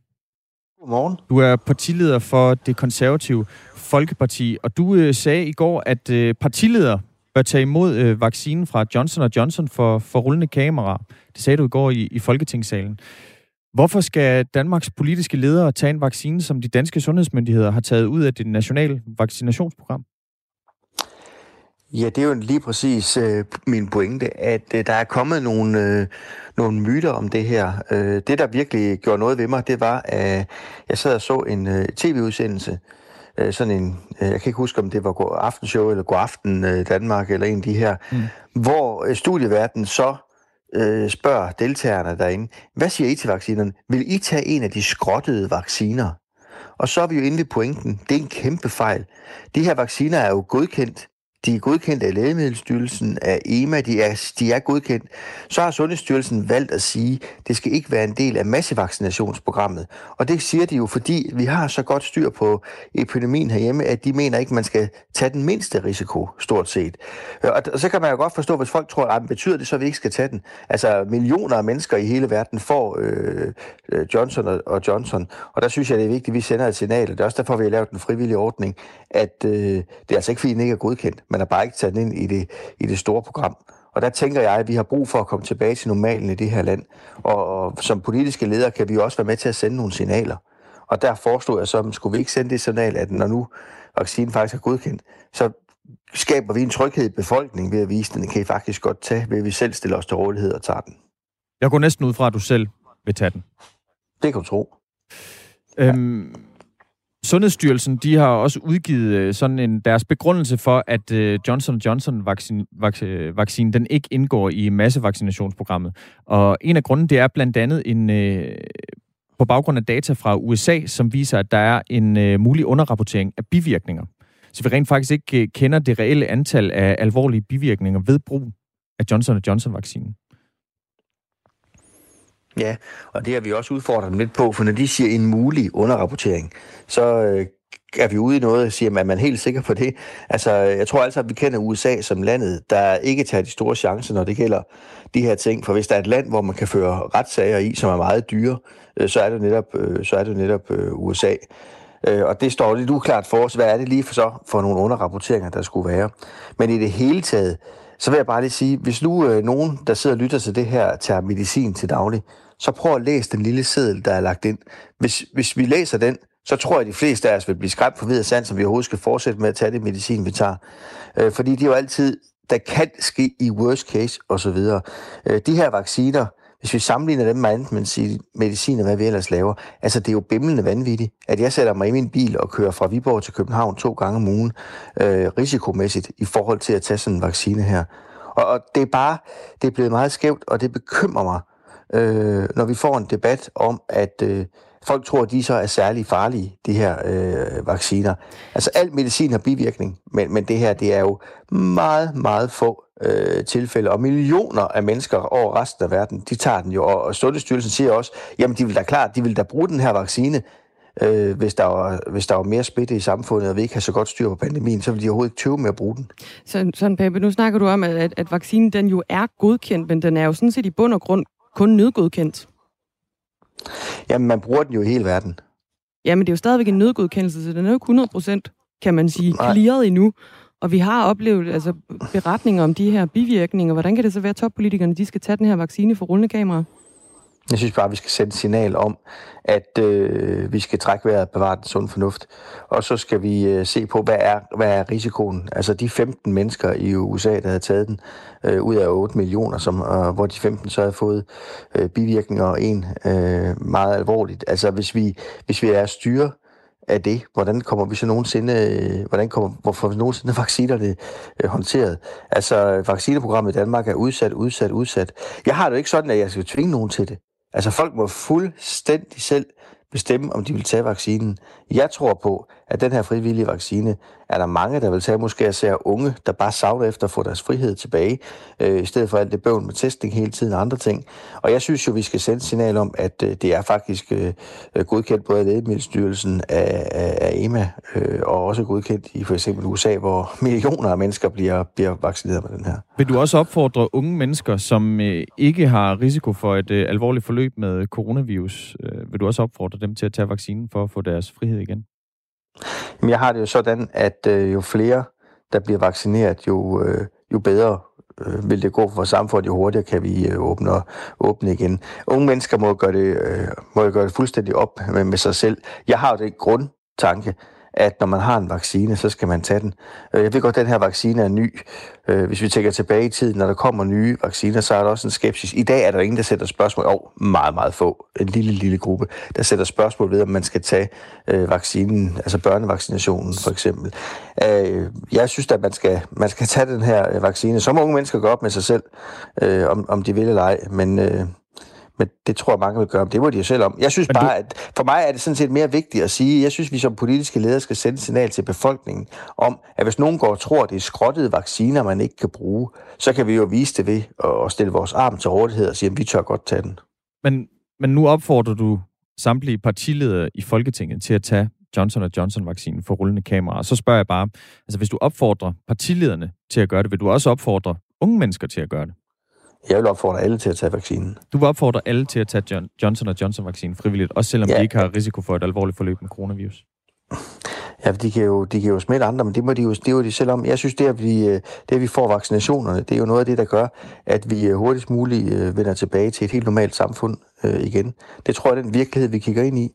Godmorgen. Du er partileder for det konservative Folkeparti, og du øh, sagde i går, at øh, partileder bør tage imod øh, vaccinen fra Johnson Johnson for, for rullende kamera. Det sagde du i går i, i Folketingssalen. Hvorfor skal Danmarks politiske ledere tage en vaccine, som de danske sundhedsmyndigheder har taget ud af det nationale vaccinationsprogram? Ja, det er jo lige præcis øh, min pointe, at øh, der er kommet nogle, øh, nogle myter om det her. Øh, det, der virkelig gjorde noget ved mig, det var, at jeg sad og så en øh, tv-udsendelse, øh, sådan en, øh, jeg kan ikke huske, om det var Aftenshow eller God Aften øh, Danmark, eller en af de her, mm. hvor øh, studieverden så øh, spørger deltagerne derinde, hvad siger I til vaccinerne? Vil I tage en af de skrottede vacciner? Og så er vi jo inde ved pointen. Det er en kæmpe fejl. De her vacciner er jo godkendt de er godkendt af Lægemiddelstyrelsen, af EMA, de er, de er godkendt. Så har Sundhedsstyrelsen valgt at sige, at det skal ikke være en del af massevaccinationsprogrammet. Og det siger de jo, fordi vi har så godt styr på epidemien herhjemme, at de mener ikke, at man skal tage den mindste risiko, stort set. Øh, og så kan man jo godt forstå, hvis folk tror, at det betyder det så, at vi ikke skal tage den. Altså millioner af mennesker i hele verden får øh, øh Johnson og Johnson, og der synes jeg, det er vigtigt, at vi sender et signal, og det er også derfor, vi har lavet en frivillig ordning, at øh, det er altså ikke, fordi den ikke er godkendt man har bare ikke taget den ind i det, i det store program. Og der tænker jeg, at vi har brug for at komme tilbage til normalen i det her land. Og, og som politiske ledere kan vi også være med til at sende nogle signaler. Og der forestod jeg så, skulle vi ikke sende det signal, at når nu vaccinen faktisk er godkendt, så skaber vi en tryghed i befolkningen ved at vise, at den kan I faktisk godt tage, ved at vi selv stiller os til rådighed og tager den. Jeg går næsten ud fra, at du selv vil tage den. Det kan du tro. Øhm, Sundhedsstyrelsen de har også udgivet øh, sådan en deres begrundelse for, at øh, Johnson Johnson vaccine, vaccin, øh, vaccin den ikke indgår i massevaccinationsprogrammet. Og en af grunden det er blandt andet en øh, på baggrund af data fra USA, som viser, at der er en øh, mulig underrapportering af bivirkninger. Så vi rent faktisk ikke øh, kender det reelle antal af alvorlige bivirkninger ved brug af Johnson Johnson vaccinen. Ja, og det har vi også udfordret dem lidt på, for når de siger en mulig underrapportering, så øh, er vi ude i noget siger, man er helt sikker på det. Altså, øh, jeg tror altså, at vi kender USA som landet, der ikke tager de store chancer, når det gælder de her ting. For hvis der er et land, hvor man kan føre retssager i, som er meget dyre, øh, så er det netop, øh, så er det netop øh, USA. Øh, og det står lidt uklart for os, hvad er det lige for så for nogle underrapporteringer, der skulle være. Men i det hele taget, så vil jeg bare lige sige, hvis nu øh, nogen, der sidder og lytter til det her, tager medicin til daglig, så prøv at læse den lille seddel, der er lagt ind. Hvis, hvis vi læser den, så tror jeg, at de fleste af os vil blive skræmt for videre sand, som vi overhovedet skal fortsætte med at tage det medicin, vi tager. Øh, fordi det er jo altid, der kan ske i worst case osv. Øh, de her vacciner, hvis vi sammenligner dem med andet medicin og hvad vi ellers laver, altså det er jo bimlende vanvittigt, at jeg sætter mig i min bil og kører fra Viborg til København to gange om ugen, øh, risikomæssigt i forhold til at tage sådan en vaccine her. Og, og det er bare, det er blevet meget skævt, og det bekymrer mig, øh, når vi får en debat om, at øh, folk tror, at de så er særlig farlige, de her øh, vacciner. Altså al medicin har bivirkning, men, men det her, det er jo meget, meget få øh, tilfælde, og millioner af mennesker over resten af verden, de tager den jo, og, og Sundhedsstyrelsen siger også, jamen de vil da klart, de vil da bruge den her vaccine, øh, hvis, der var, hvis der var mere smitte i samfundet, og vi ikke har så godt styr på pandemien, så vil de overhovedet ikke tøve med at bruge den. Så, sådan, Pape, nu snakker du om, at, at vaccinen den jo er godkendt, men den er jo sådan set i bund og grund kun nødgodkendt. Jamen, man bruger den jo i hele verden. Jamen, det er jo stadigvæk en nødgodkendelse, så den er jo ikke 100 procent, kan man sige, clearet endnu. Og vi har oplevet altså, beretninger om de her bivirkninger. Hvordan kan det så være, at toppolitikerne de skal tage den her vaccine for rullende kamera? Jeg synes bare, vi skal sende et signal om, at øh, vi skal trække vejret og bevare den sunde fornuft. Og så skal vi øh, se på, hvad er, hvad er risikoen. Altså de 15 mennesker i USA, der havde taget den øh, ud af 8 millioner, som, øh, hvor de 15 så havde fået øh, bivirkninger og en øh, meget alvorligt. Altså hvis vi, hvis vi er styre af det, hvordan kommer vi så nogensinde, øh, hvordan kommer, hvorfor nogensinde vaccinerne øh, håndteret? Altså, vaccineprogrammet i Danmark er udsat, udsat, udsat. Jeg har det jo ikke sådan, at jeg skal tvinge nogen til det. Altså folk må fuldstændig selv bestemme, om de vil tage vaccinen. Jeg tror på, at den her frivillige vaccine er der mange, der vil tage. Måske især unge, der bare savner efter at få deres frihed tilbage, øh, i stedet for alt det bøvl med testning hele tiden og andre ting. Og jeg synes jo, vi skal sende signal om, at øh, det er faktisk øh, godkendt både af Lægemiddelstyrelsen af, af, af EMA, øh, og også godkendt i for eksempel USA, hvor millioner af mennesker bliver, bliver vaccineret med den her. Vil du også opfordre unge mennesker, som øh, ikke har risiko for et øh, alvorligt forløb med coronavirus, øh, vil du også opfordre dem til at tage vaccinen for at få deres frihed igen? Jamen, jeg har det jo sådan, at øh, jo flere, der bliver vaccineret, jo, øh, jo bedre øh, vil det gå for samfundet, jo hurtigere kan vi øh, åbne, åbne igen. Unge mennesker må gøre det, øh, må gøre det fuldstændig op med, med sig selv. Jeg har jo det grundtanke, at når man har en vaccine, så skal man tage den. Øh, jeg ved godt, at den her vaccine er ny. Øh, hvis vi tænker tilbage i tiden, når der kommer nye vacciner, så er der også en skepsis. I dag er der ingen, der sætter spørgsmål. Og oh, meget, meget få. En lille, lille gruppe, der sætter spørgsmål ved, om man skal tage øh, vaccinen, altså børnevaccinationen for eksempel. jeg synes at man skal, man skal tage den her vaccine. Som unge mennesker går op med sig selv, om, om de vil eller ej. Men men det tror jeg, mange vil gøre. Det må de jo selv om. Jeg synes bare, at for mig er det sådan set mere vigtigt at sige, jeg synes, vi som politiske ledere skal sende et signal til befolkningen om, at hvis nogen går og tror, at det er skrottede vacciner, man ikke kan bruge, så kan vi jo vise det ved at stille vores arm til rådighed og sige, at vi tør godt tage den. Men, men nu opfordrer du samtlige partiledere i Folketinget til at tage Johnson Johnson-vaccinen for rullende kameraer. Så spørger jeg bare, altså hvis du opfordrer partilederne til at gøre det, vil du også opfordre unge mennesker til at gøre det? Jeg vil opfordre alle til at tage vaccinen. Du vil opfordre alle til at tage John, Johnson Johnson-vaccinen frivilligt, også selvom ja. de ikke har risiko for et alvorligt forløb med coronavirus? Ja, de kan, jo, de kan jo smitte andre, men det må de jo, det er jo de selv om. Jeg synes, det at, vi, det at vi får vaccinationerne, det er jo noget af det, der gør, at vi øh, hurtigst muligt øh, vender tilbage til et helt normalt samfund øh, igen. Det tror jeg er den virkelighed, vi kigger ind i.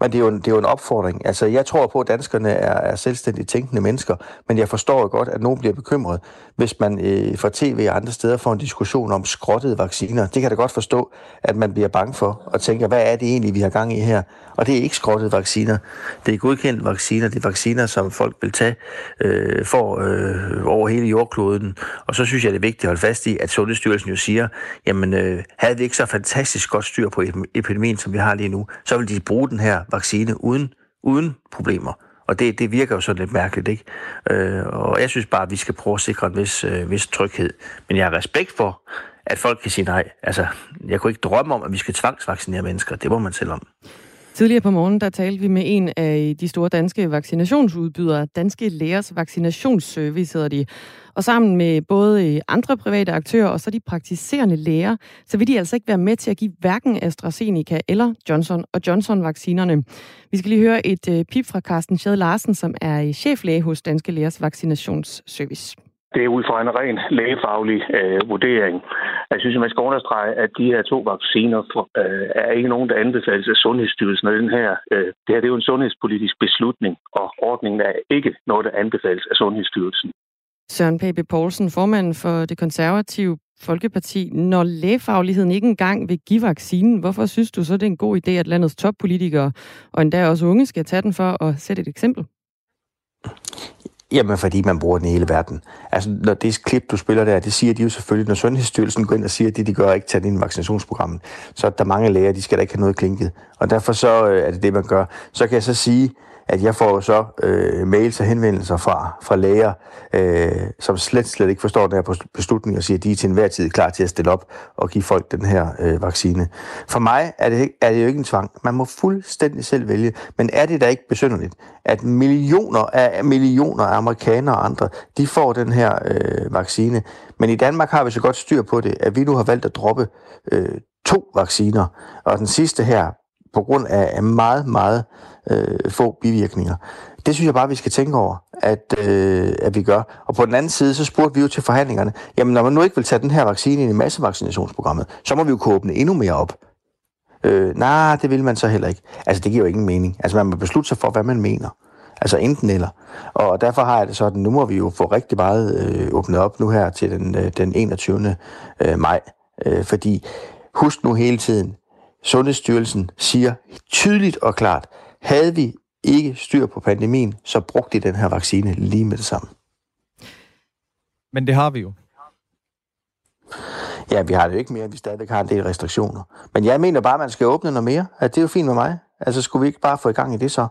Men det er, jo en, det er jo en opfordring. Altså, jeg tror på, at danskerne er, er selvstændigt tænkende mennesker, men jeg forstår jo godt, at nogen bliver bekymret, hvis man øh, fra tv og andre steder får en diskussion om skrottede vacciner. Det kan jeg da godt forstå, at man bliver bange for og tænker, hvad er det egentlig, vi har gang i her? Og det er ikke skrottede vacciner. Det er godkendte vacciner. Det er vacciner, som folk vil tage øh, for øh, over hele jordkloden. Og så synes jeg, det er vigtigt at holde fast i, at Sundhedsstyrelsen jo siger, jamen øh, havde vi ikke så fantastisk godt styr på epidemien, som vi har lige nu, så vil de bruge den her vaccine uden, uden problemer. Og det, det virker jo sådan lidt mærkeligt, ikke? Øh, og jeg synes bare, at vi skal prøve at sikre en vis, øh, vis tryghed. Men jeg har respekt for, at folk kan sige nej. Altså, jeg kunne ikke drømme om, at vi skal tvangsvaccinere mennesker. Det må man selv om. Tidligere på morgen, der talte vi med en af de store danske vaccinationsudbydere, Danske Lægers Vaccinationsservice hedder de. Og sammen med både øh, andre private aktører og så de praktiserende læger, så vil de altså ikke være med til at give hverken AstraZeneca eller Johnson og Johnson-vaccinerne. Vi skal lige høre et øh, pip fra Carsten Schad Larsen, som er øh, cheflæge hos Danske Lægers Vaccinationsservice. Det er ud fra en ren lægefaglig øh, vurdering. Jeg synes, at man skal understrege, at de her to vacciner øh, er ikke nogen, der anbefales af Sundhedsstyrelsen. Og den her, øh, det her det er jo en sundhedspolitisk beslutning, og ordningen er ikke noget, der anbefales af Sundhedsstyrelsen. Søren Pape Poulsen, formand for det konservative Folkeparti. Når lægefagligheden ikke engang vil give vaccinen, hvorfor synes du så, det er en god idé, at landets toppolitikere og endda også unge skal tage den for at sætte et eksempel? Jamen, fordi man bruger den i hele verden. Altså, når det klip, du spiller der, det siger de jo selvfølgelig, når Sundhedsstyrelsen går ind og siger, at det, de gør, ikke tager ind i vaccinationsprogrammet, så er der mange læger, de skal da ikke have noget klinket. Og derfor så øh, er det det, man gør. Så kan jeg så sige, at jeg får så øh, mails og henvendelser fra, fra læger, øh, som slet, slet ikke forstår den her beslutning og siger, at de er til enhver tid klar til at stille op og give folk den her øh, vaccine. For mig er det, er det jo ikke en tvang. Man må fuldstændig selv vælge. Men er det da ikke besynderligt, at millioner af millioner af amerikanere og andre, de får den her øh, vaccine. Men i Danmark har vi så godt styr på det, at vi nu har valgt at droppe øh, to vacciner. Og den sidste her, på grund af meget, meget øh, få bivirkninger. Det synes jeg bare, vi skal tænke over, at, øh, at vi gør. Og på den anden side, så spurgte vi jo til forhandlingerne, jamen når man nu ikke vil tage den her vaccine ind i massevaccinationsprogrammet, så må vi jo kunne åbne endnu mere op. Øh, nej, det vil man så heller ikke. Altså, det giver jo ingen mening. Altså, man må beslutte sig for, hvad man mener. Altså enten eller. Og derfor har jeg det sådan, nu må vi jo få rigtig meget øh, åbnet op nu her til den, øh, den 21. Øh, maj. Øh, fordi husk nu hele tiden, Sundhedsstyrelsen siger tydeligt og klart, havde vi ikke styr på pandemien, så brugte de den her vaccine lige med det samme. Men det har vi jo. Ja, vi har det jo ikke mere, vi stadigvæk har en del restriktioner. Men jeg mener bare, at man skal åbne noget mere. At det er jo fint med mig. Altså, skulle vi ikke bare få i gang i det så?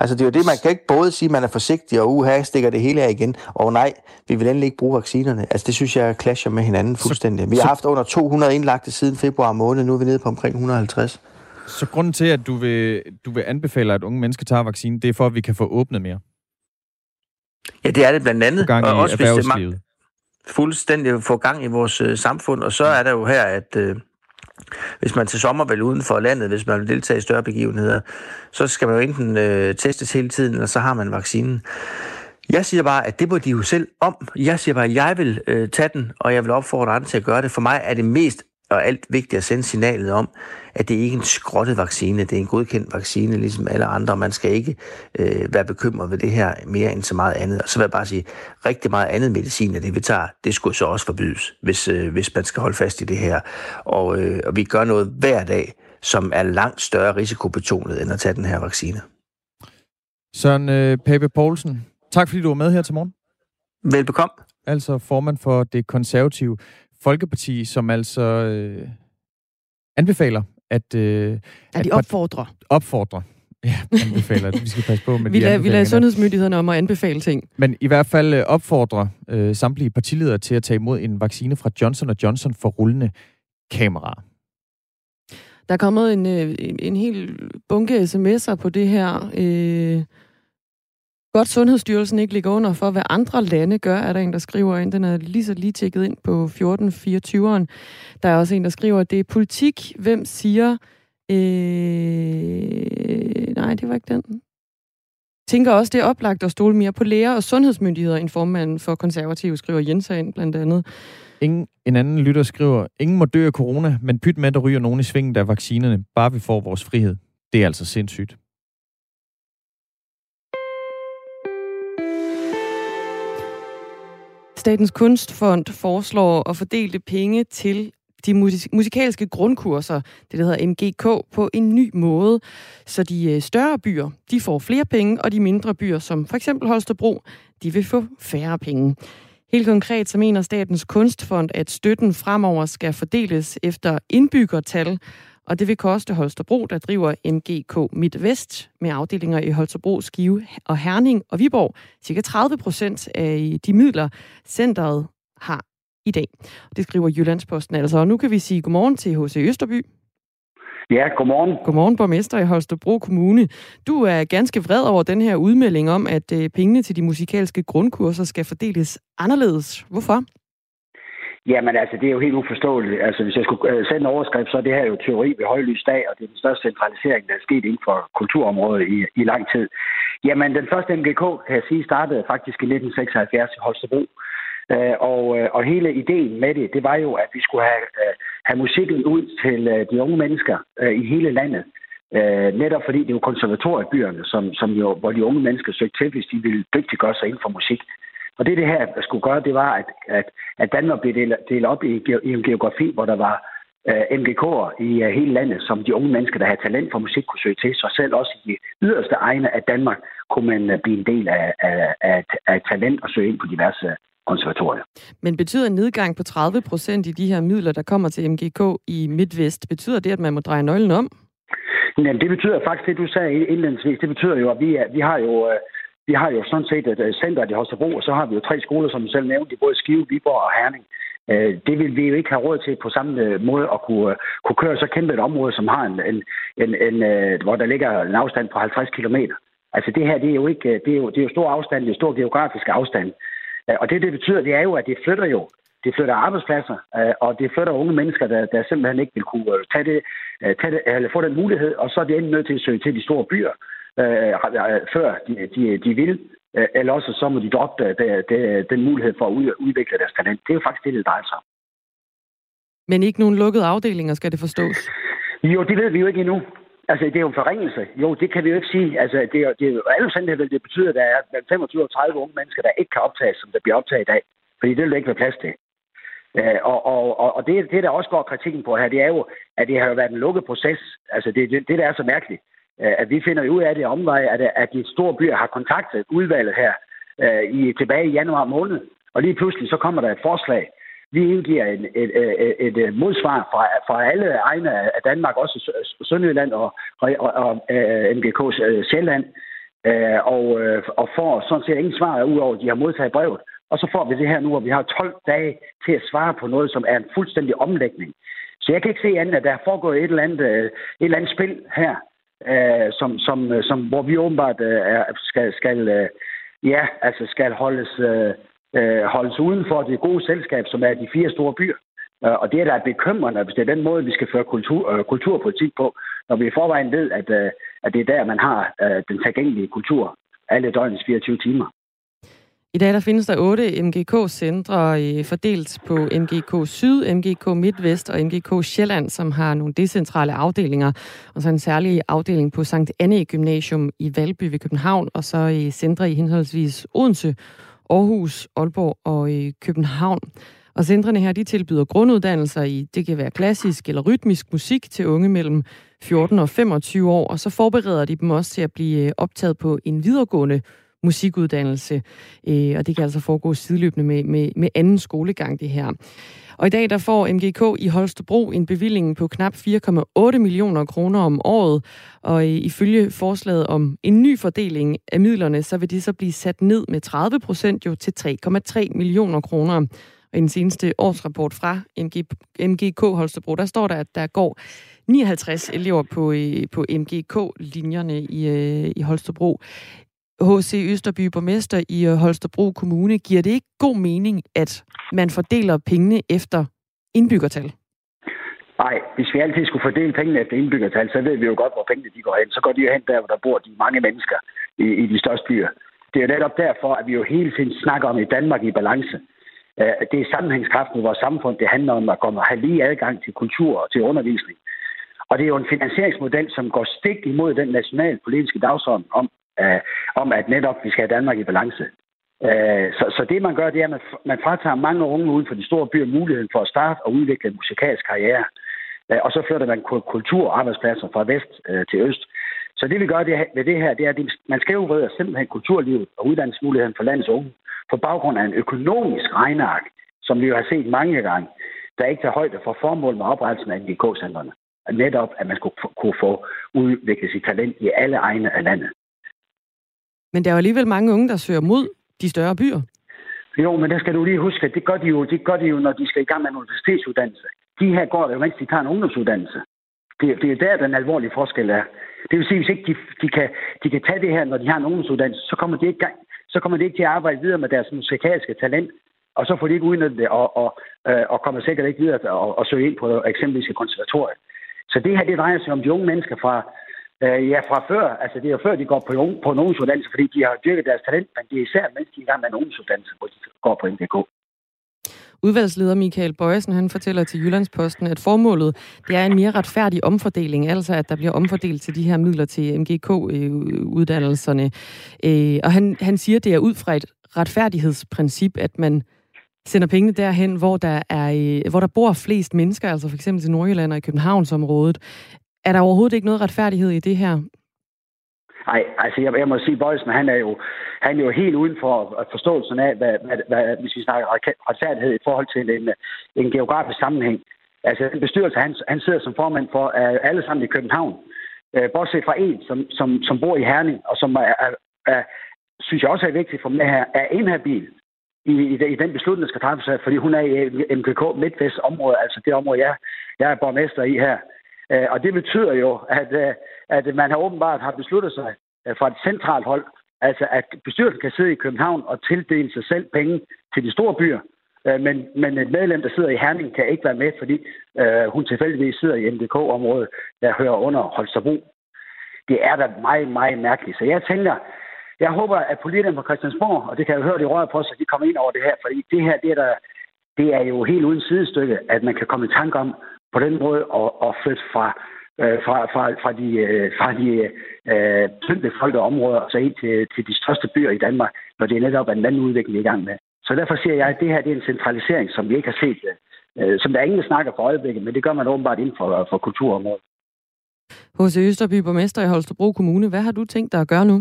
Altså, det er jo det, man kan ikke både sige, at man er forsigtig, og uha, stikker det hele af igen, og nej, vi vil endelig ikke bruge vaccinerne. Altså, det synes jeg clasher med hinanden fuldstændig. Vi har haft under 200 indlagte siden februar måned, nu er vi nede på omkring 150. Så grunden til, at du vil, du vil anbefale, at unge mennesker tager vaccinen, det er for, at vi kan få åbnet mere? Ja, det er det blandt andet. Gang i og også hvis det fuldstændig få gang i vores øh, samfund, og så er der jo her, at øh, hvis man til sommer vil uden for landet, hvis man vil deltage i større begivenheder, så skal man jo enten øh, testes hele tiden, eller så har man vaccinen. Jeg siger bare, at det må de jo selv om. Jeg siger bare, at jeg vil øh, tage den, og jeg vil opfordre andre til at gøre det. For mig er det mest og alt vigtigt at sende signalet om, at det ikke er en skrottet vaccine, det er en godkendt vaccine, ligesom alle andre. Man skal ikke øh, være bekymret ved det her mere end så meget andet. Og så vil jeg bare sige, rigtig meget andet medicin af det, vi tager, det skulle så også forbydes, hvis, øh, hvis man skal holde fast i det her. Og, øh, og vi gør noget hver dag, som er langt større risikobetonet, end at tage den her vaccine. Søren øh, Pape Poulsen, tak fordi du var med her til morgen. Velbekomme. Altså formand for det konservative Folkeparti, som altså øh, anbefaler, at... Øh, at de opfordrer. Opfordrer. Ja, anbefaler. vi skal passe på med vi de lader, Vi lader sundhedsmyndighederne om at anbefale ting. Men i hvert fald øh, opfordrer øh, samtlige partiledere til at tage imod en vaccine fra Johnson Johnson for rullende kameraer. Der er kommet en, øh, en, en hel bunke sms'er på det her. Øh, Godt Sundhedsstyrelsen ikke ligger under for, hvad andre lande gør, er der en, der skriver ind. Den er lige så lige tjekket ind på 1424'eren. Der er også en, der skriver, at det er politik. Hvem siger... Øh... Nej, det var ikke den. Tænker også, det er oplagt at stole mere på læger og sundhedsmyndigheder, end formanden for konservative skriver Jensen blandt andet. Ingen, en anden lytter skriver, ingen må dø af corona, men pyt med, der ryger nogen i svingen, der vaccinerne, bare vi får vores frihed. Det er altså sindssygt. Statens Kunstfond foreslår at fordele penge til de musikalske grundkurser, det der hedder MGK, på en ny måde, så de øh, større byer, de får flere penge, og de mindre byer, som for eksempel Holstebro, de vil få færre penge. Helt konkret så mener Statens Kunstfond, at støtten fremover skal fordeles efter indbyggertal, og det vil koste Holstebro, der driver MGK MidtVest med afdelinger i Holstebro, Skive og Herning og Viborg, cirka 30 procent af de midler, centret har i dag. Det skriver Jyllandsposten altså. Og nu kan vi sige godmorgen til H.C. Østerby. Ja, godmorgen. Godmorgen, borgmester i Holstebro Kommune. Du er ganske vred over den her udmelding om, at øh, pengene til de musikalske grundkurser skal fordeles anderledes. Hvorfor? Jamen altså, det er jo helt uforståeligt. Altså, hvis jeg skulle øh, sende en overskrift, så er det her jo teori ved højlys dag, og det er den største centralisering, der er sket inden for kulturområdet i, i lang tid. Jamen, den første MGK, kan jeg sige, startede faktisk i 1976 i Holstebro. Uh, og, øh, og hele ideen med det, det var jo, at vi skulle have, øh, have musikken ud til de unge mennesker i hele landet. Uh, netop fordi det er jo konservatoriebyerne, som, som jo, hvor de unge mennesker søgte til, hvis de ville dygtiggøre sig inden for musik. Og det, det her skulle gøre, det var, at, at, at Danmark blev delt, delt op i, i en geografi, hvor der var øh, MGK'er i uh, hele landet, som de unge mennesker, der har talent for musik, kunne søge til. Så selv også i de yderste egne af Danmark kunne man uh, blive en del af, af, af, af talent og søge ind på diverse konservatorier. Men betyder en nedgang på 30 procent i de her midler, der kommer til MGK i MidtVest, betyder det, at man må dreje nøglen om? Jamen, det betyder faktisk, det du sagde indledningsvis, det betyder jo, at vi, er, vi har jo vi har jo sådan set et øh, center i Holstebro, og så har vi jo tre skoler, som du selv nævnte, både Skive, Viborg og Herning. Øh, det vil vi jo ikke have råd til på samme øh, måde at kunne, kunne køre så kæmpe et område, som har en, en, en, en hvor der ligger en afstand på 50 km. Altså det her, det er jo ikke, det er jo, det er jo stor afstand, det er stor geografisk afstand. Og det, det betyder, det er jo, at det flytter jo. Det flytter arbejdspladser, og det flytter unge mennesker, der, der simpelthen ikke vil kunne tage det, tage det, eller få den mulighed, og så er de nødt til at søge til de store byer, øh, før de, de, de vil. Øh, eller også så må de droppe det, det, den mulighed for at udvikle deres talent. Det er jo faktisk det, det drejer sig om. Men ikke nogen lukkede afdelinger, skal det forstås? Jo, det ved vi jo ikke endnu. Altså, det er jo en forringelse. Jo, det kan vi jo ikke sige. Altså, det er, det er jo alle sandsynlighed, det betyder, at der er 25 og 30 unge mennesker, der ikke kan optages, som der bliver optaget i dag. Fordi det vil der ikke være plads til. Øh, og, og, og det, det, der også går kritikken på her, det er jo, at det har været en lukket proces. Altså, det, det, det der er så mærkeligt, Øh, at vi finder ud af det omvej, at, at de store byer har kontaktet udvalget her øh, i, tilbage i januar måned. Og lige pludselig så kommer der et forslag. Vi indgiver et, et, et, et modsvar fra, fra alle egne af Danmark, også Sønderjylland og, og, og, og øh, MGK øh, Sjælland, uh, og, og får sådan set ingen svar, udover at de har modtaget brevet. Og så får vi det her nu, hvor vi har 12 dage til at svare på noget, som er en fuldstændig omlægning. Så jeg kan ikke se andet, at der er foregået et eller andet, et eller andet spil her, øh, som, som, øh, som, hvor vi åbenbart øh, skal, skal, øh, ja, altså skal holdes, øh, øh, holdes uden for det gode selskab, som er de fire store byer. Øh, og det er da bekymrende, hvis det er den måde, vi skal føre kultur, øh, kulturpolitik på, når vi i forvejen ved, at, øh, at det er der, man har øh, den tilgængelige kultur alle døgnets 24 timer. I dag der findes der otte MGK-centre øh, fordelt på MGK Syd, MGK MidtVest og MGK Sjælland, som har nogle decentrale afdelinger, og så en særlig afdeling på Sankt Anne Gymnasium i Valby ved København, og så i centre i henholdsvis Odense, Aarhus, Aalborg og i København. Og centrene her, de tilbyder grunduddannelser i, det kan være klassisk eller rytmisk musik til unge mellem 14 og 25 år, og så forbereder de dem også til at blive optaget på en videregående musikuddannelse. Øh, og det kan altså foregå sideløbende med, med, med anden skolegang, det her. Og i dag der får MGK i Holstebro en bevilling på knap 4,8 millioner kroner om året. Og øh, ifølge forslaget om en ny fordeling af midlerne, så vil de så blive sat ned med 30 procent jo til 3,3 millioner kroner. Og i den seneste årsrapport fra MG, MGK Holstebro, der står der, at der går 59 elever på, øh, på MGK-linjerne i, øh, i Holstebro. H.C. Østerby, borgmester i øh, Holstebro Kommune, giver det ikke god mening, at man fordeler pengene efter indbyggertal? Nej, hvis vi altid skulle fordele pengene efter indbyggertal, så ved vi jo godt, hvor pengene de går hen. Så går de jo hen der, hvor der bor de mange mennesker i, i de største byer. Det er jo netop derfor, at vi jo hele tiden snakker om i Danmark i balance. Øh, det er sammenhængskraften i vores samfund. Det handler om at komme have lige adgang til kultur og til undervisning. Og det er jo en finansieringsmodel, som går stik imod den nationale politiske dagsorden om, øh, om, at netop vi skal have Danmark i balance. Øh, så, så det, man gør, det er, at man, man fratager mange unge uden for de store byer muligheden for at starte og udvikle en musikalsk karriere. Øh, og så flytter man kultur og arbejdspladser fra vest øh, til øst. Så det, vi gør det, ved det her, det er, at man skævreder simpelthen kulturlivet og uddannelsesmuligheden for landets unge på baggrund af en økonomisk regneark, som vi jo har set mange gange, der ikke tager højde for formålet med oprettelsen af NGK-centrene. Netop, at man skulle kunne få udviklet sit talent i alle egne af landet. Men der er jo alligevel mange unge, der søger mod de større byer. Jo, men der skal du lige huske, at det gør de jo, det gør de jo når de skal i gang med en universitetsuddannelse. De her går der jo, mens de tager en ungdomsuddannelse. Det, det er der, den alvorlige forskel er. Det vil sige, hvis ikke de, de, kan, de kan tage det her, når de har en ungdomsuddannelse, så kommer de ikke, gang, så kommer de ikke til at arbejde videre med deres musikalske talent, og så får de ikke udnyttet det, og, og, øh, og kommer sikkert ikke videre og, og søge ind på eksempelvis konservatorium. Så det her, det drejer sig om de unge mennesker fra, Øh, ja, fra før. Altså, det er jo før, de går på, på en ungdomsuddannelse, fordi de har dyrket deres talent, men det er især, mens de er i gang med en ungdomsuddannelse, hvor de går på MGK. Udvalgsleder Michael Bøjesen han fortæller til Jyllandsposten, at formålet det er en mere retfærdig omfordeling, altså at der bliver omfordelt til de her midler til MGK-uddannelserne. Øh, øh, og han, han siger, at det er ud fra et retfærdighedsprincip, at man sender pengene derhen, hvor der, er, øh, hvor der bor flest mennesker, altså for eksempel til Nordjylland og i Københavnsområdet. Er der overhovedet ikke noget retfærdighed i det her? Nej, altså jeg, jeg må sige, Bøjsen, han er jo, han er jo helt uden for øh, forståelsen af, hvad, hvad, hvad, hvis vi snakker retfærdighed i forhold til en, øh, en geografisk sammenhæng. Altså den bestyrelse, han, han sidder som formand for, er alle sammen i København. Øh, bortset fra en, som, som, som bor i Herning, og som er, er, er, synes jeg også er vigtigt for mig her, er inhabil i, i, i den beslutning, der skal træffes, fordi hun er i MKK Midtvest område, altså det område, jeg, jeg er borgmester i her. Øh, og det betyder jo, at, øh, at man har åbenbart har besluttet sig øh, fra et centralt hold, altså at bestyrelsen kan sidde i København og tildele sig selv penge til de store byer, øh, men, men et medlem, der sidder i Herning, kan ikke være med, fordi øh, hun tilfældigvis sidder i MDK-området, der hører under Holstebro. Det er da meget, meget mærkeligt. Så jeg tænker, jeg håber, at politikerne på Christiansborg, og det kan jeg høre, de rører på sig, de kommer ind over det her, fordi det her, det er, der, det er jo helt uden sidestykke, at man kan komme i tanke om på den måde at, at flytte fra, øh, fra, fra, fra de, øh, fra de øh, tyndbefolkede områder og så ind til, til de største byer i Danmark, når det er netop en anden udvikling i gang med. Så derfor siger jeg, at det her det er en centralisering, som vi ikke har set, øh, som der er ingen, der snakker for øjeblikket, men det gør man åbenbart inden for, for kulturområdet. H.C. Østerby, borgmester i Holstebro Kommune. Hvad har du tænkt dig at gøre nu?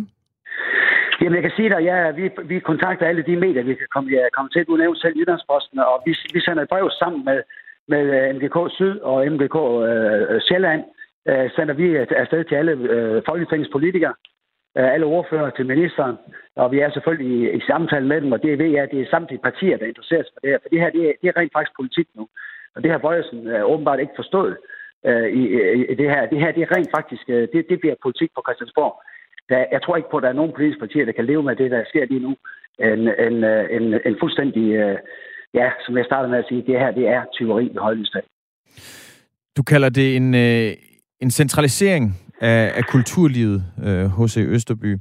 Jamen, jeg kan sige dig, ja, vi, vi kontakter alle de medier, vi kan komme, ja, komme til. Du nævnte selv Jyllandsposten, og vi, vi sender et brev sammen med, med øh, MGK Syd og MGK øh, Sjælland. Øh, sender vi afsted til alle øh, folketingets politikere, øh, alle ordfører til ministeren, og vi er selvfølgelig i, i samtale med dem, og det ved jeg, at det er samtlige partier, der interesserer sig for det her. For det her, det er, det er rent faktisk politik nu. Og det har Bøjelsen øh, åbenbart ikke forstået øh, i, i, det her. Det her, det er rent faktisk, øh, det, det bliver politik på Christiansborg der, jeg tror ikke på, at der er nogen politiske partier, der kan leve med det, der sker lige nu. En, en, øh, en, en fuldstændig, øh, ja, som jeg startede med at sige, det her, det er tyveri i højlysdag. Du kalder det en, øh, en centralisering af, af kulturlivet øh, hos Østerby.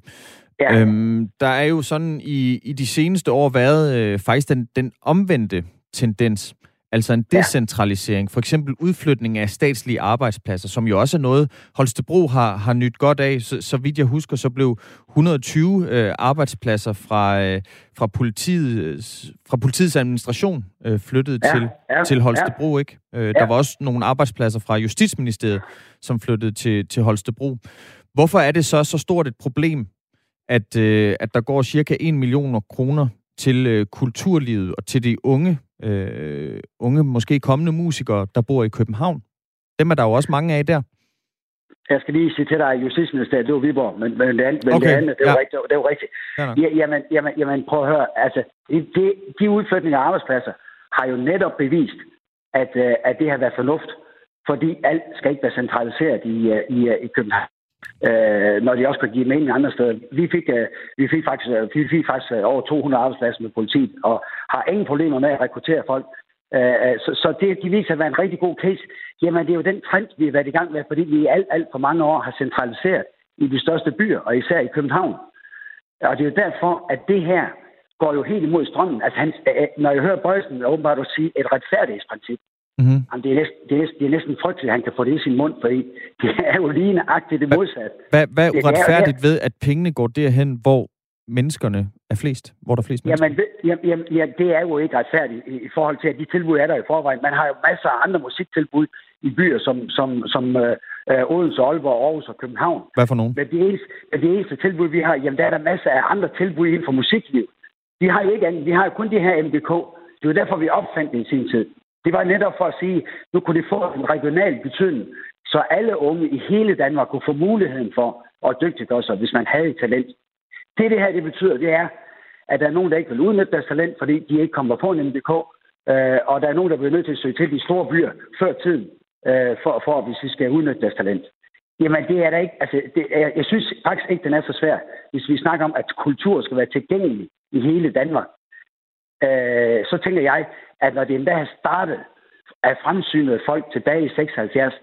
Ja. Øhm, der er jo sådan i, i de seneste år været øh, faktisk den, den omvendte tendens. Altså en decentralisering, for eksempel udflytning af statslige arbejdspladser, som jo også er noget, Holstebro har, har nyt godt af. Så, så vidt jeg husker, så blev 120 øh, arbejdspladser fra, øh, fra, politiet, fra politiets administration øh, flyttet ja, til, ja, til Holstebro. Ja. ikke? Øh, ja. Der var også nogle arbejdspladser fra Justitsministeriet, som flyttede til, til Holstebro. Hvorfor er det så så stort et problem, at, øh, at der går cirka 1 million kroner til øh, kulturlivet og til de unge øh, unge, måske kommende musikere, der bor i København. Dem er der jo også mange af der. Jeg skal lige sige til dig, Justitsministeriet, det var Viborg, men, men det andet, men okay. det, andet det, var ja. rigtigt, det var rigtigt. Ja, jamen, jamen, jamen, prøv at høre, altså, det, de udflytninger af arbejdspladser har jo netop bevist, at, øh, at det har været fornuft, fordi alt skal ikke være centraliseret i, øh, i, øh, i København øh, når de også kan give mening andre steder. Vi fik, øh, vi fik faktisk, øh, vi fik faktisk øh, over 200 arbejdspladser med politiet, og har ingen problemer med at rekruttere folk. Øh, øh, så, så det, de viser at være en rigtig god case. Jamen, det er jo den trend, vi har været i gang med, fordi vi alt, alt for mange år har centraliseret i de største byer, og især i København. Og det er jo derfor, at det her går jo helt imod strømmen. Altså, han, øh, øh, når jeg hører Bøjsen åbenbart at sige et retfærdighedsprincip, Mm-hmm. Jamen, det, er næsten, det, er, det er næsten frygteligt, at han kan få det i sin mund, for det er jo lige nøjagtigt det modsatte. Hvad, hvad er uretfærdigt ved, at pengene går derhen, hvor menneskerne er flest? Hvor der er flest mennesker? Jamen, jamen, jamen, jamen, det er jo ikke retfærdigt i, i forhold til, at de tilbud er der i forvejen. Man har jo masser af andre musiktilbud i byer som, som, som øh, øh Odense, Aalborg, Aarhus og København. Hvad for nogen? Men det eneste, det eneste tilbud, vi har, jamen der er der masser af andre tilbud inden for musikliv. Vi har jo ikke andet. Vi har jo kun det her MDK. Det er jo derfor, vi opfandt det i sin tid. Det var netop for at sige, nu kunne det få en regional betydning, så alle unge i hele Danmark kunne få muligheden for at dygtiggøre sig, hvis man havde et talent. Det, det her det betyder, det er, at der er nogen, der ikke vil udnytte deres talent, fordi de ikke kommer på en MDK, øh, og der er nogen, der bliver nødt til at søge til de store byer før tiden, øh, for, for hvis de skal udnytte deres talent. Jamen, det er der ikke. Altså, det, jeg, jeg synes faktisk ikke, den er så svær, hvis vi snakker om, at kultur skal være tilgængelig i hele Danmark. Øh, så tænker jeg, at når det endda har startet af fremsynet folk tilbage i 76,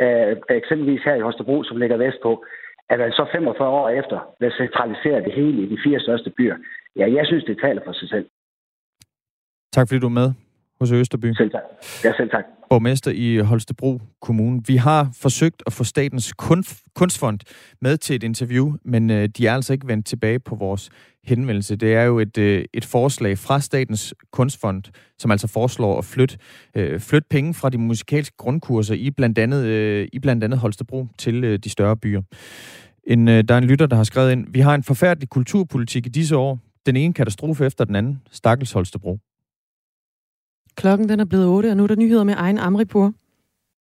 øh, eksempelvis her i Holstebro, som ligger vestpå, at man så 45 år efter vil centralisere det hele i de fire største byer. Ja, jeg synes, det taler for sig selv. Tak fordi du er med hos Østerby. Selv tak. Ja, selv tak. Borgmester i Holstebro Kommune. Vi har forsøgt at få Statens Kunstfond med til et interview, men øh, de er altså ikke vendt tilbage på vores henvendelse. Det er jo et, øh, et forslag fra Statens Kunstfond, som altså foreslår at flytte, øh, flytte penge fra de musikalske grundkurser i blandt andet, øh, i blandt andet Holstebro til øh, de større byer. En, øh, der er en lytter, der har skrevet ind, vi har en forfærdelig kulturpolitik i disse år. Den ene katastrofe efter den anden. Stakkels Holstebro. Klokken den er blevet 8, og nu er der nyheder med egen Amripur.